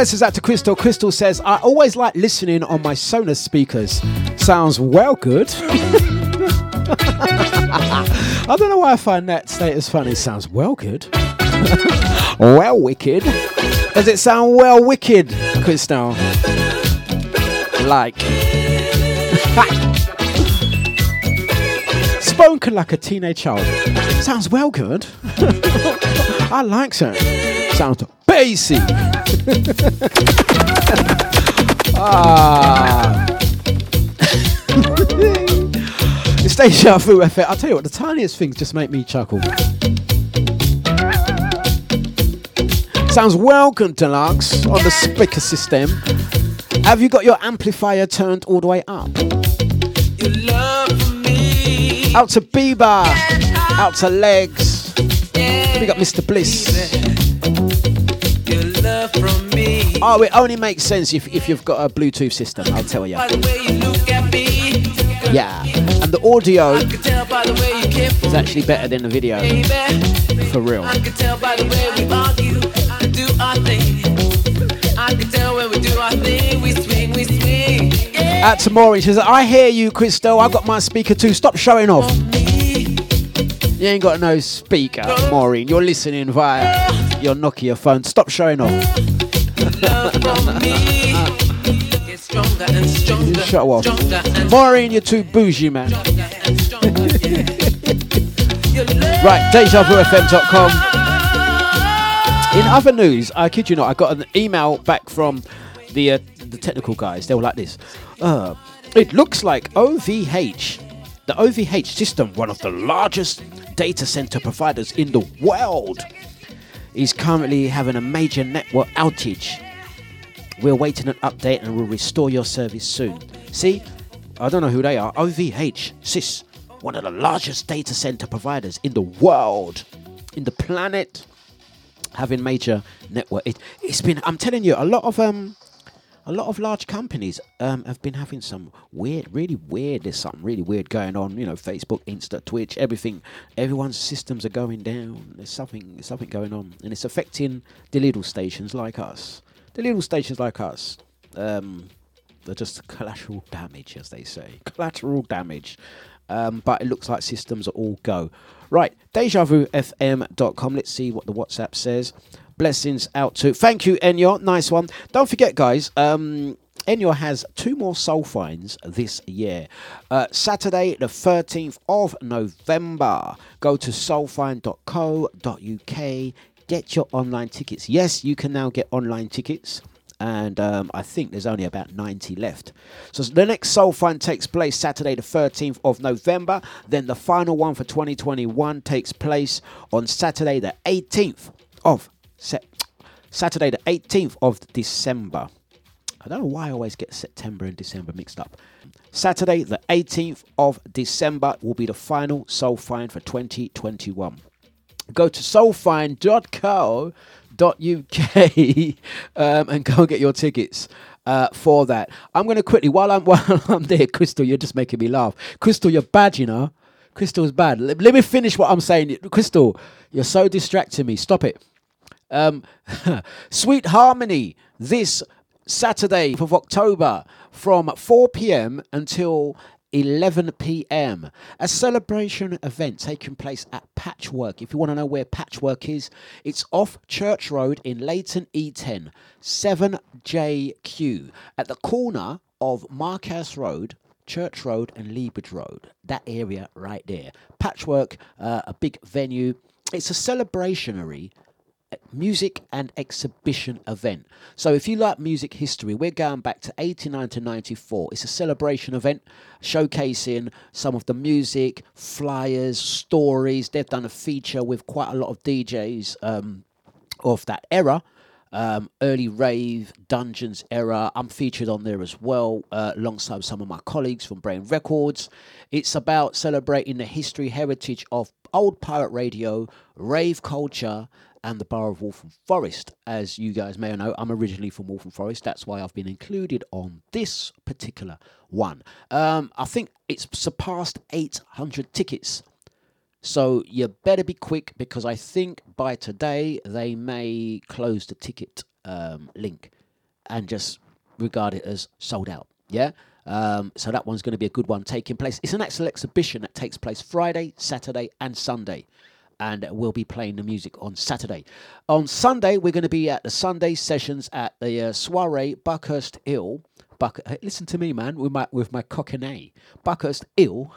Blessings out to Crystal. Crystal says, I always like listening on my Sonos speakers. Sounds well good. I don't know why I find that status funny. Sounds well good. well wicked. Does it sound well wicked, Crystal? Like. Spoken like a teenage child. Sounds well good. I like that. Sounds bassy. ah. it's Deja Vu. I'll tell you what, the tiniest things just make me chuckle. Sounds welcome, Dlux, on the speaker system. Have you got your amplifier turned all the way up? Out to Bieber, out to Legs. We got Mr. Bliss. Love from me. Oh, it only makes sense if, if you've got a Bluetooth system, I'll tell you. By the way you look at me, Yeah. And the audio can tell by the way you care for is actually better than the video. For real. I can tell by the way we argue, do our thing. I can tell when we do our thing, we swing, we swing. Yeah. Out Maureen, she says, I hear you, Crystal. I've got my speaker too. Stop showing off. You ain't got no speaker, Maureen. You're listening via your Nokia phone. Stop showing off. Love me gets stronger and stronger. Show off. And Maureen, you're too bougie, man. Right, DejaVuFM.com. In other news, I kid you not, I got an email back from the uh, the technical guys. They were like this. Uh, it looks like OVH, the OVH system, one of the largest data center providers in the world, is currently having a major network outage. We're waiting an update and will restore your service soon. See, I don't know who they are. OVH, SIS, one of the largest data center providers in the world, in the planet. having major network. It, it's been. I'm telling you, a lot of um, a lot of large companies um, have been having some weird, really weird. There's something really weird going on. You know, Facebook, Insta, Twitch, everything. Everyone's systems are going down. There's something, something going on, and it's affecting the little stations like us. The little stations like us. Um, they're just collateral damage, as they say. Collateral damage. Um, but it looks like systems are all go. Right, DejaVuFM.com. Let's see what the WhatsApp says. Blessings out to. Thank you, Enyo. Nice one. Don't forget, guys. Um, Enyo has two more soul finds this year. Uh, Saturday, the 13th of November. Go to soulfind.co.uk. Get your online tickets. Yes, you can now get online tickets and um, I think there's only about 90 left. So the next Soul Find takes place Saturday, the 13th of November. Then the final one for 2021 takes place on Saturday, the 18th of Saturday, the 18th of December. I don't know why I always get September and December mixed up. Saturday, the 18th of December, will be the final Soul Find for 2021. Go to soulfind.co uk um, and go and get your tickets uh, for that. I'm going to quickly while I'm while I'm there, Crystal. You're just making me laugh. Crystal, you're bad, you know. Crystal's bad. Let, let me finish what I'm saying. Crystal, you're so distracting me. Stop it. Um, Sweet Harmony this Saturday of October from 4 p.m. until 11 p.m. A celebration event taking place at Patchwork. If you want to know where Patchwork is, it's off Church Road in Leyton E10, 7JQ, at the corner of Marcus Road. Church Road and Lea Bridge Road, that area right there. Patchwork, uh, a big venue. It's a celebrationary music and exhibition event. So if you like music history, we're going back to 89 to 94. It's a celebration event showcasing some of the music, flyers, stories. They've done a feature with quite a lot of DJs um, of that era. Um, early rave, dungeons era. I'm featured on there as well, uh, alongside some of my colleagues from Brain Records. It's about celebrating the history, heritage of old pirate radio, rave culture, and the borough of Waltham Forest. As you guys may know, I'm originally from Waltham Forest. That's why I've been included on this particular one. Um, I think it's surpassed 800 tickets. So you better be quick because I think by today they may close the ticket um, link and just regard it as sold out. Yeah. Um, so that one's going to be a good one taking place. It's an actual exhibition that takes place Friday, Saturday, and Sunday and we'll be playing the music on Saturday. On Sunday, we're going to be at the Sunday sessions at the uh, Soiree Buckhurst Hill. Buck, listen to me, man, with my with my cockney. Buckhurst Hill,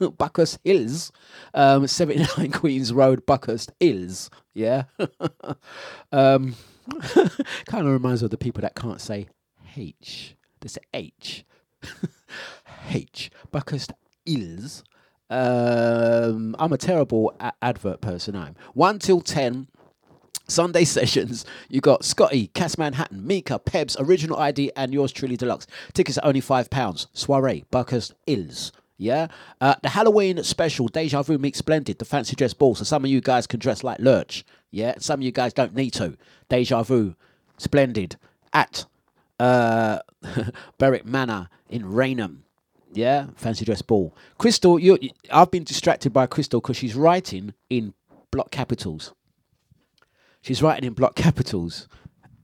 Buckhurst Hills, um, 79 Queens Road, Buckhurst Hills. Yeah, um, kind of reminds me of the people that can't say H. They say H. H. Buckhurst Hills. Um, I'm a terrible a- advert person. I'm one till ten. Sunday sessions. You got Scotty, Cass Manhattan, Mika, Pebs, Original ID, and yours truly Dlux. Tickets are only five pounds. Soiree, Buckhurst Ills. Yeah. Uh, the Halloween special, Deja Vu meets Splendid, the fancy dress ball. So some of you guys can dress like Lurch. Yeah. Some of you guys don't need to. Deja Vu, Splendid at uh, Berwick Manor in Rainham. Yeah, fancy dress ball. Crystal, you, I've been distracted by Crystal because she's writing in block capitals. She's writing in block capitals,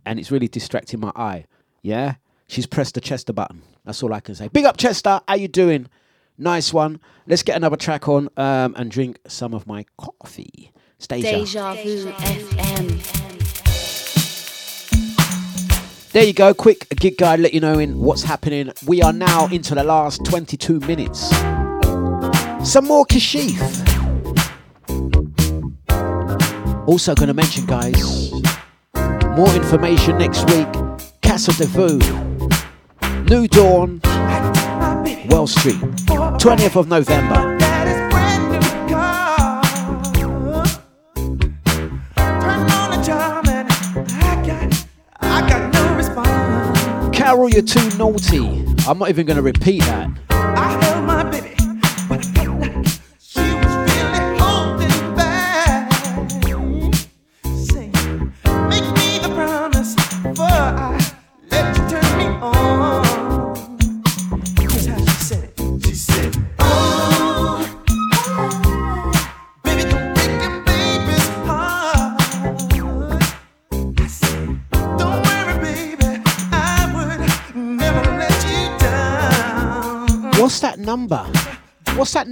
and it's really distracting my eye. Yeah, she's pressed the Chester button. That's all I can say. Big up Chester, how you doing? Nice one. Let's get another track on um, and drink some of my coffee. Stasia. Deja Vu FM. There you go. Quick gig guide, let you know in what's happening. We are now into the last 22 minutes. Some more Kashif. Also, going to mention, guys, more information next week. Casa de New Dawn, Well Street, 20th of November. Carol, you're too naughty. I'm not even going to repeat that.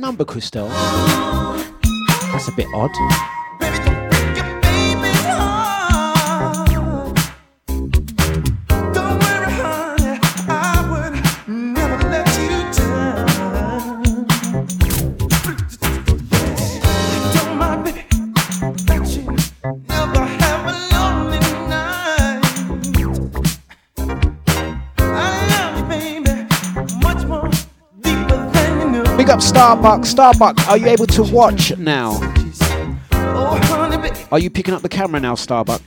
Number, Christelle? That's a bit odd. Big up Starbuck. Starbuck, are you able to watch now? Oh, are you picking up the camera now, Starbuck?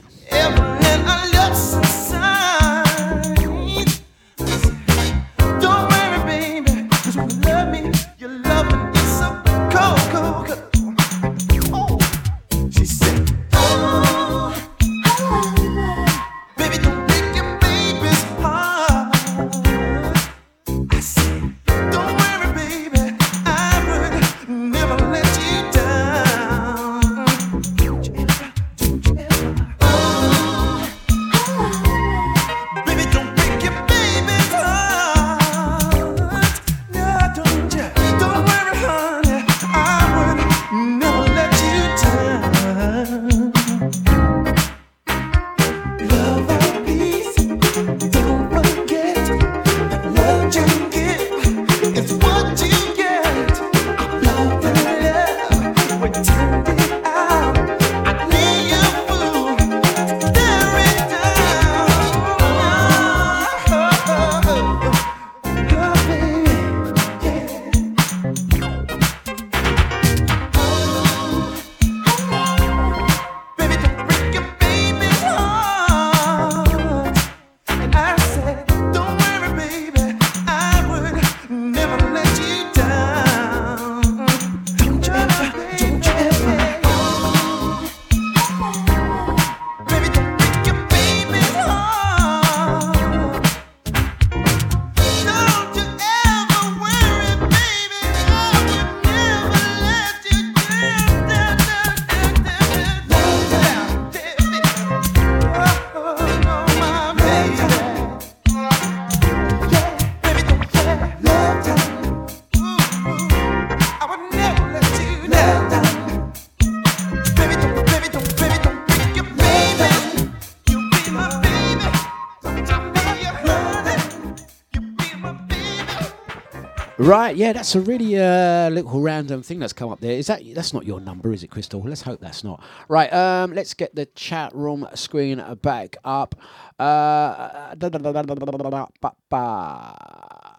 Right, yeah, that's a really uh, little random thing that's come up there. Is that that's not your number, is it, Crystal? Let's hope that's not. Right, um, let's get the chat room screen back up. Uh,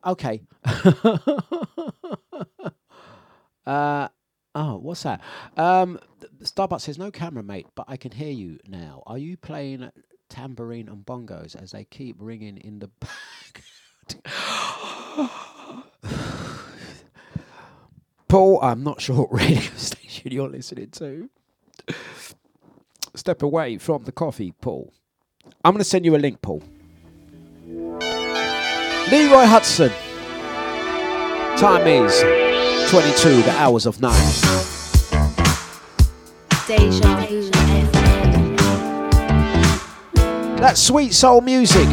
okay. uh, oh, what's that? Um, Starbucks says no camera, mate, but I can hear you now. Are you playing tambourine and bongos as they keep ringing in the back? Paul, I'm not sure what radio station you're listening to. Step away from the coffee, Paul. I'm going to send you a link, Paul. Leroy Hutson. Time is 22, the hours of night. Deja Vu FM. That sweet soul music.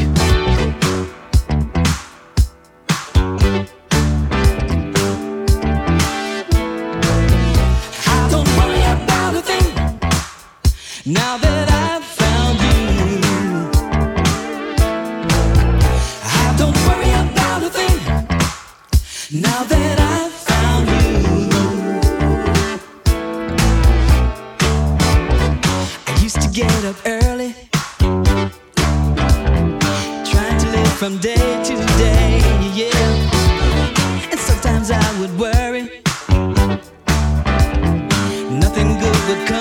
Up early, trying to live from day to day, yeah. And sometimes I would worry nothing good would come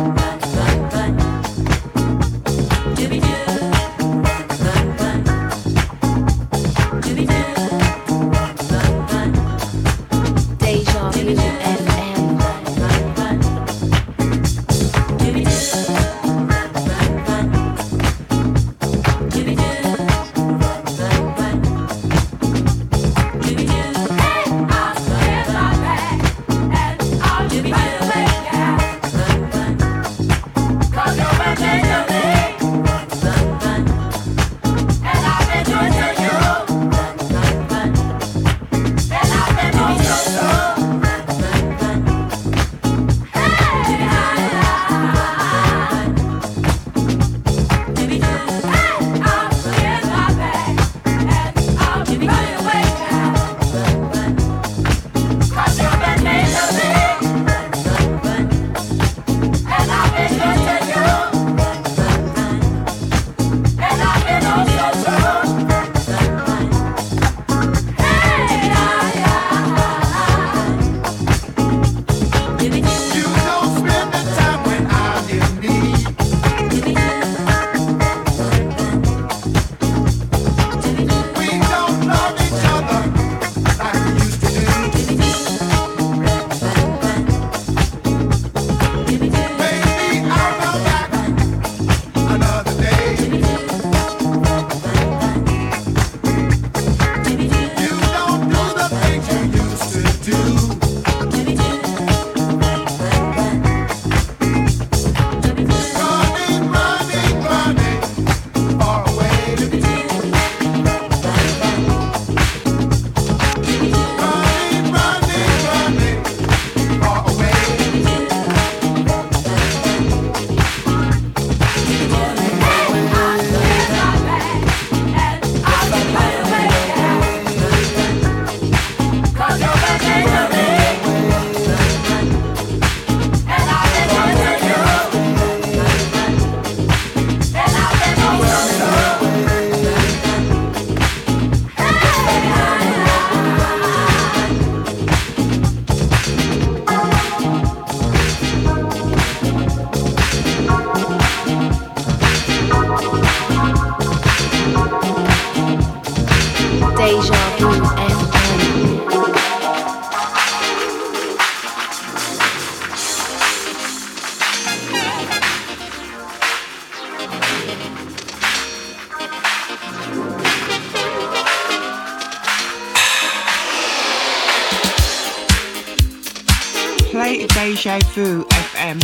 Deja Vu FM.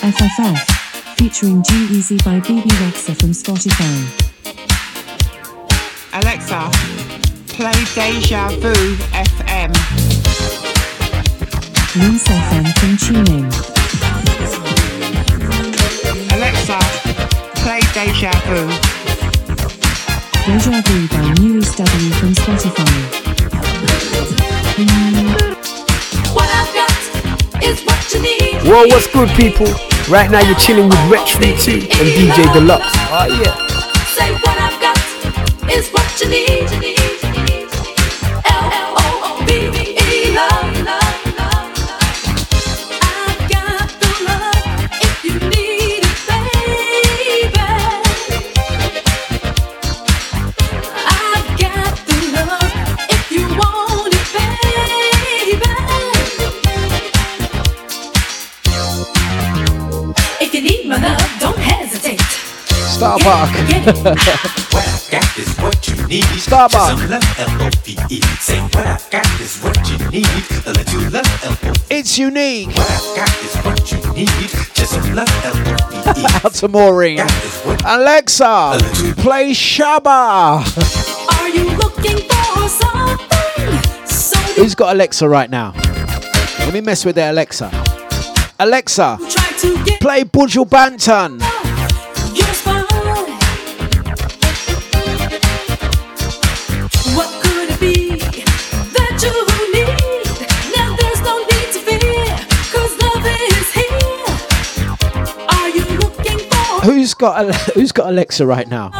FFF, featuring G-Eazy by Bebe Rexha from Spotify. Alexa, play Deja Vu FM. Loose FM from TuneIn. Alexa, play Deja Vu. Deja Vu by News W from Spotify. Got is what you need. Whoa, what's good, people? Right now, you're chilling with Retro 2 and DJ Dlux. Oh, yeah. Say what I've got is what you need. Starbuck. What I got is what you need. Starbuck. Some love, L-O-V-E. Say what I got is what you need. A little love, L-O-V-E. It's unique. What I got is what you need. Just some love, L-O-V-E. Out to Maureen. Alexa, play Shabba. Are you looking for something? So Who's got Alexa right now? Let me mess with their Alexa. Alexa, try to get play Buju Banton. Who's got Who's got Alexa right now?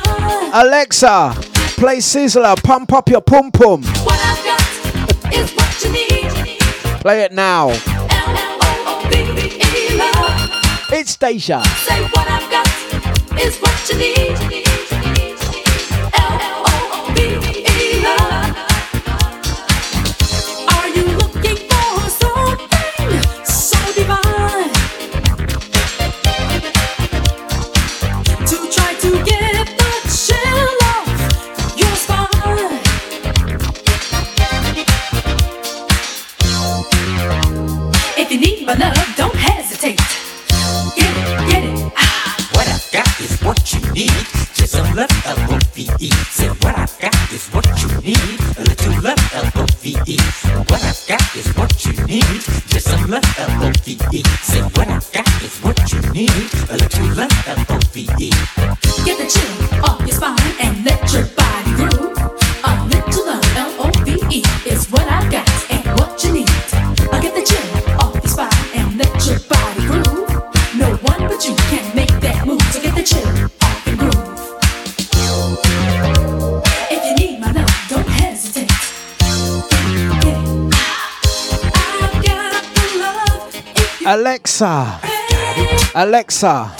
Alexa, play Sizzla. Pump up your pum pum. what I've got is what you need. Play it now. It's Deja. Say what I've got is what you need. Need. Just some love, L-O-V-E. Say what I got is what you need. A little love, L-O-V-E. What I got is what you need. Just some love, L-O-V-E. Say what I got is what you need. A little love, L-O-V-E. Get the chill off your spine and let your body groove. A little love, L-O-V-E, is what I got and what you need. I'll get the chill off your spine and let your body groove. No one but you can make that move. So get the chill Alexa. Alexa.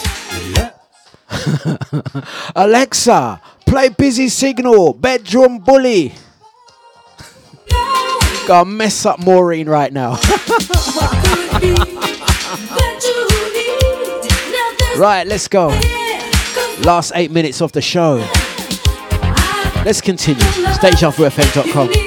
Alexa, play Busy Signal, Bedroom Bully. Gonna mess up Maureen right now. right, let's go. Last eight minutes of the show. Let's continue. DejaVuFM.com.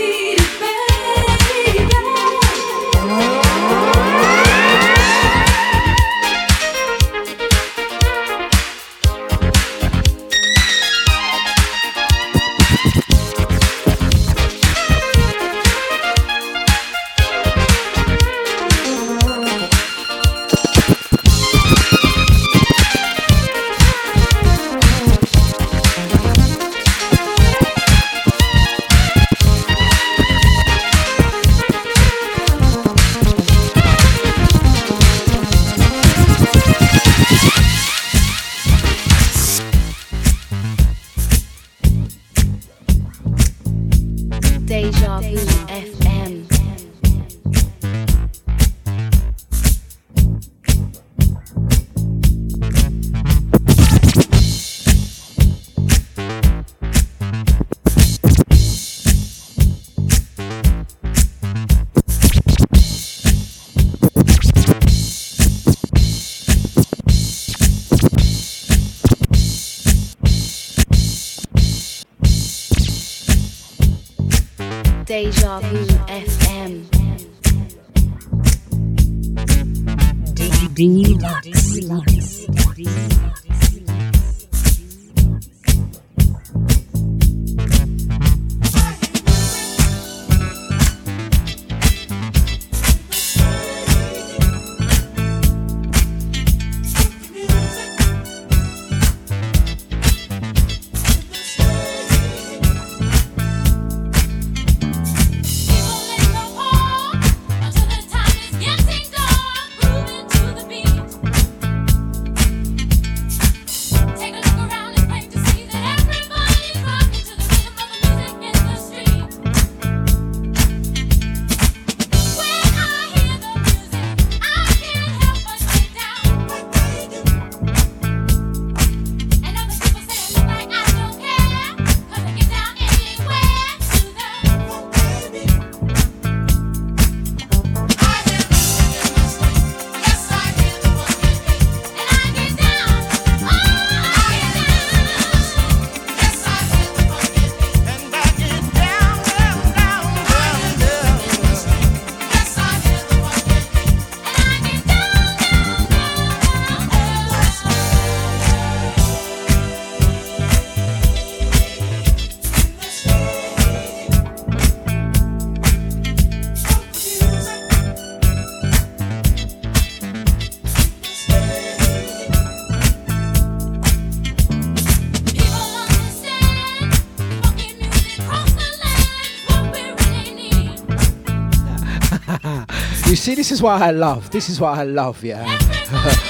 See, this is what I love. This is what I love, yeah.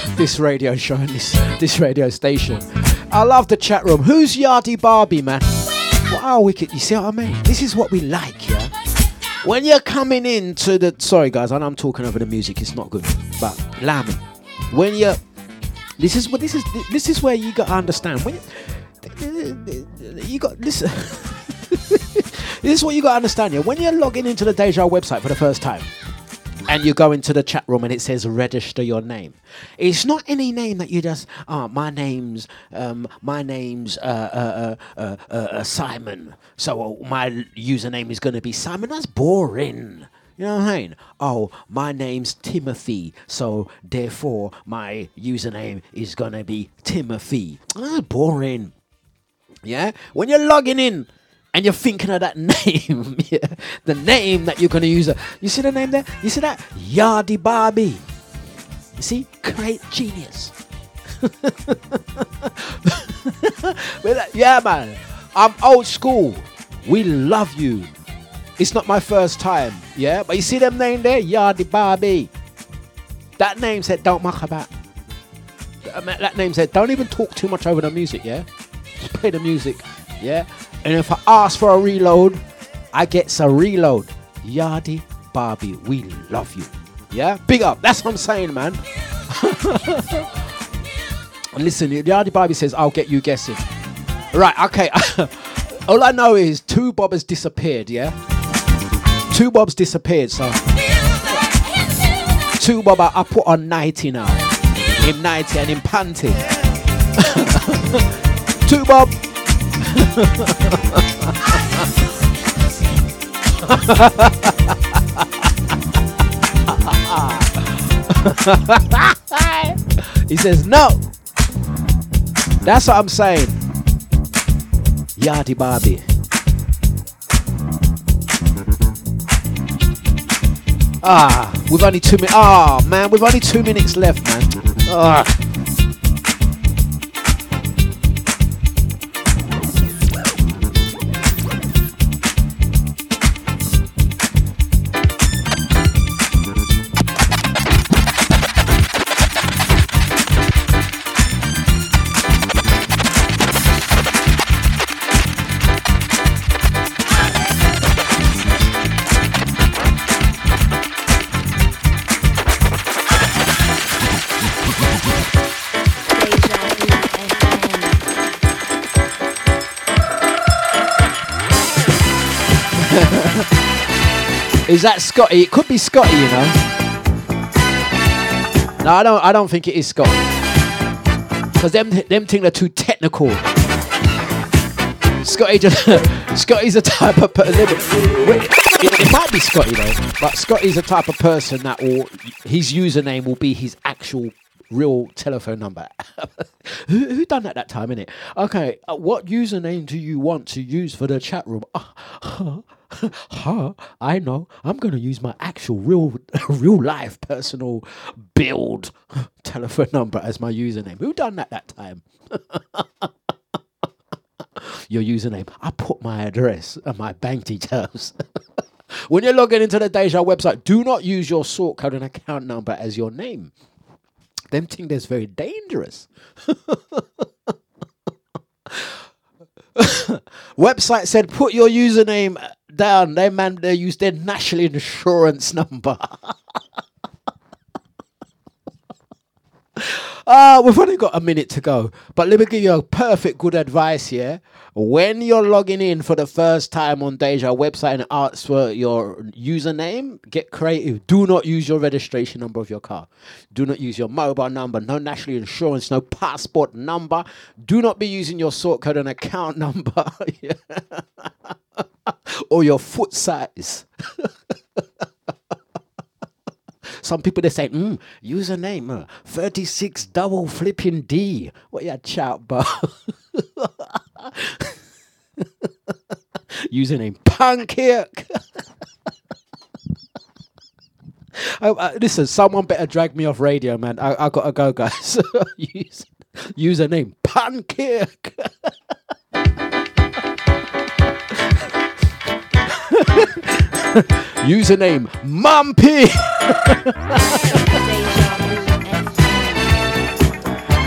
this radio show and this, this radio station. I love the chat room. Who's Yardy Barbie, man? Wow, wicked. You see what I mean? This is what we like, yeah. When you're coming into the. Sorry, guys, I know I'm talking over the music. It's not good. But, lambing. When you're. This is what this is. This is where you got to understand. When you, you got listen. this is what you got to understand. Yeah, when you're logging into the Deja website for the first time, and you go into the chat room and it says register your name. It's not any name that you just. Oh, my name's um, my name's uh, uh, uh, uh, uh, Simon. So uh, my username is going to be Simon. That's boring. You know what I mean? Oh, my name's Timothy, so therefore my username is gonna be Timothy. Ah, boring. Yeah? When you're logging in and you're thinking of that name, yeah, the name that you're gonna use. You see the name there? You see that? Yardy Barbie. You see? Great genius. Yeah, man. I'm old school. We love you. It's not my first time, yeah? But you see them name there? Yardy Barbie. That name said don't muck about. That name said don't even talk too much over the music, yeah? Just play the music, yeah? And if I ask for a reload, I get a reload. Yardy Barbie, we love you. Yeah? Big up. That's what I'm saying, man. Listen, Yardy Barbie says, I'll get you guessing. Right, okay. All I know is two bob has disappeared, yeah? Two bob's disappeared, so. Two bob I, I put on 90 now. In 90 and in panty. two bob. He says no. That's what I'm saying. Yardy Barbie. Ah, we've only two minutes. Ah, man, we've only two minutes left, man. Ah. Is that Scotty? It could be Scotty, you know. No, I don't. I don't think it is Scotty. Because them them things are too technical. Scotty just Scotty's a type of person. It, it might be Scotty though, but Scotty's a type of person that will his username will be his actual real telephone number. who, who done that that time, innit? Okay, uh, what username do you want to use for the chat room? Uh, huh, I know. I'm gonna use my actual real real life personal build telephone number as my username. Who done that that time? Your username. I put my address and my bank details. when you're logging into the Deja website, do not use your sort code and account number as your name. Them think that's very dangerous. Website said put your username down. They man they use their national insurance number. Ah, we've only got a minute to go, but let me give you a perfect good advice here. When you're logging in for the first time on Deja website and asks for your username, get creative. Do not use your registration number of your car. Do not use your mobile number, no national insurance, no passport number. Do not be using your sort code and account number or your foot size. Some people they say, mm, username uh, 36 double flipping D. What you shout about? username pancake. oh, uh, listen, someone better drag me off radio, man. I, I gotta go, guys. Use, username pancake. Username Mumpy.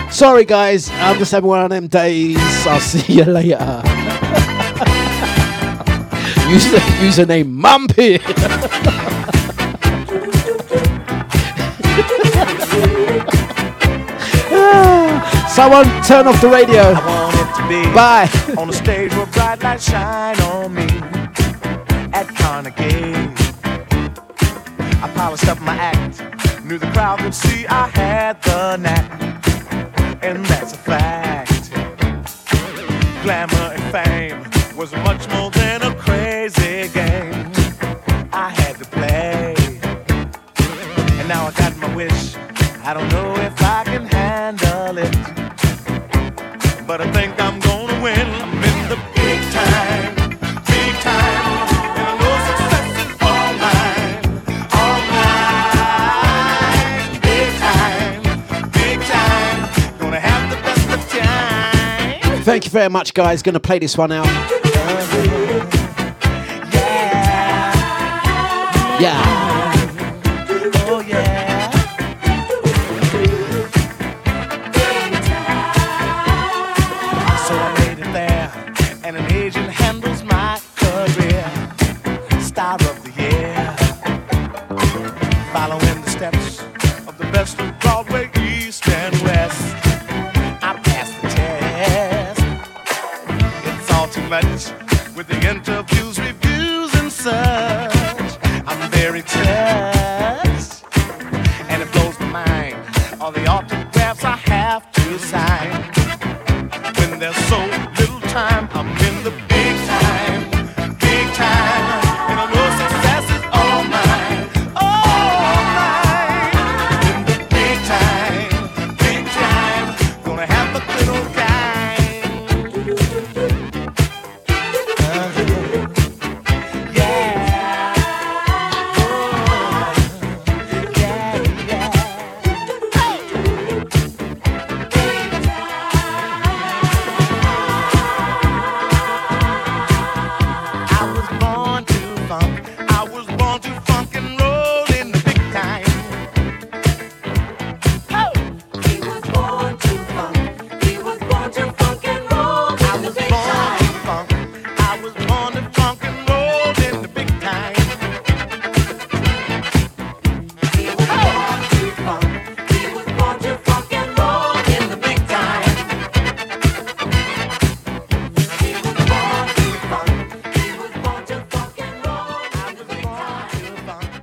Sorry, guys. I'm just having one of them days. I'll see you later. User, username Mumpy. Someone turn off the radio. I want it to be Bye. on the stage where bright lights shine on me at Carnegie. I polished up my act, knew the crowd would see I had the knack, and that's a fact. Glamour and fame was much more than a crazy game. I had to play, and now I got my wish. I don't know if I can handle it but I think Thank you very much, guys. Gonna play this one out. Yeah. Oh Much with the interviews, reviews, and such. I'm very touched,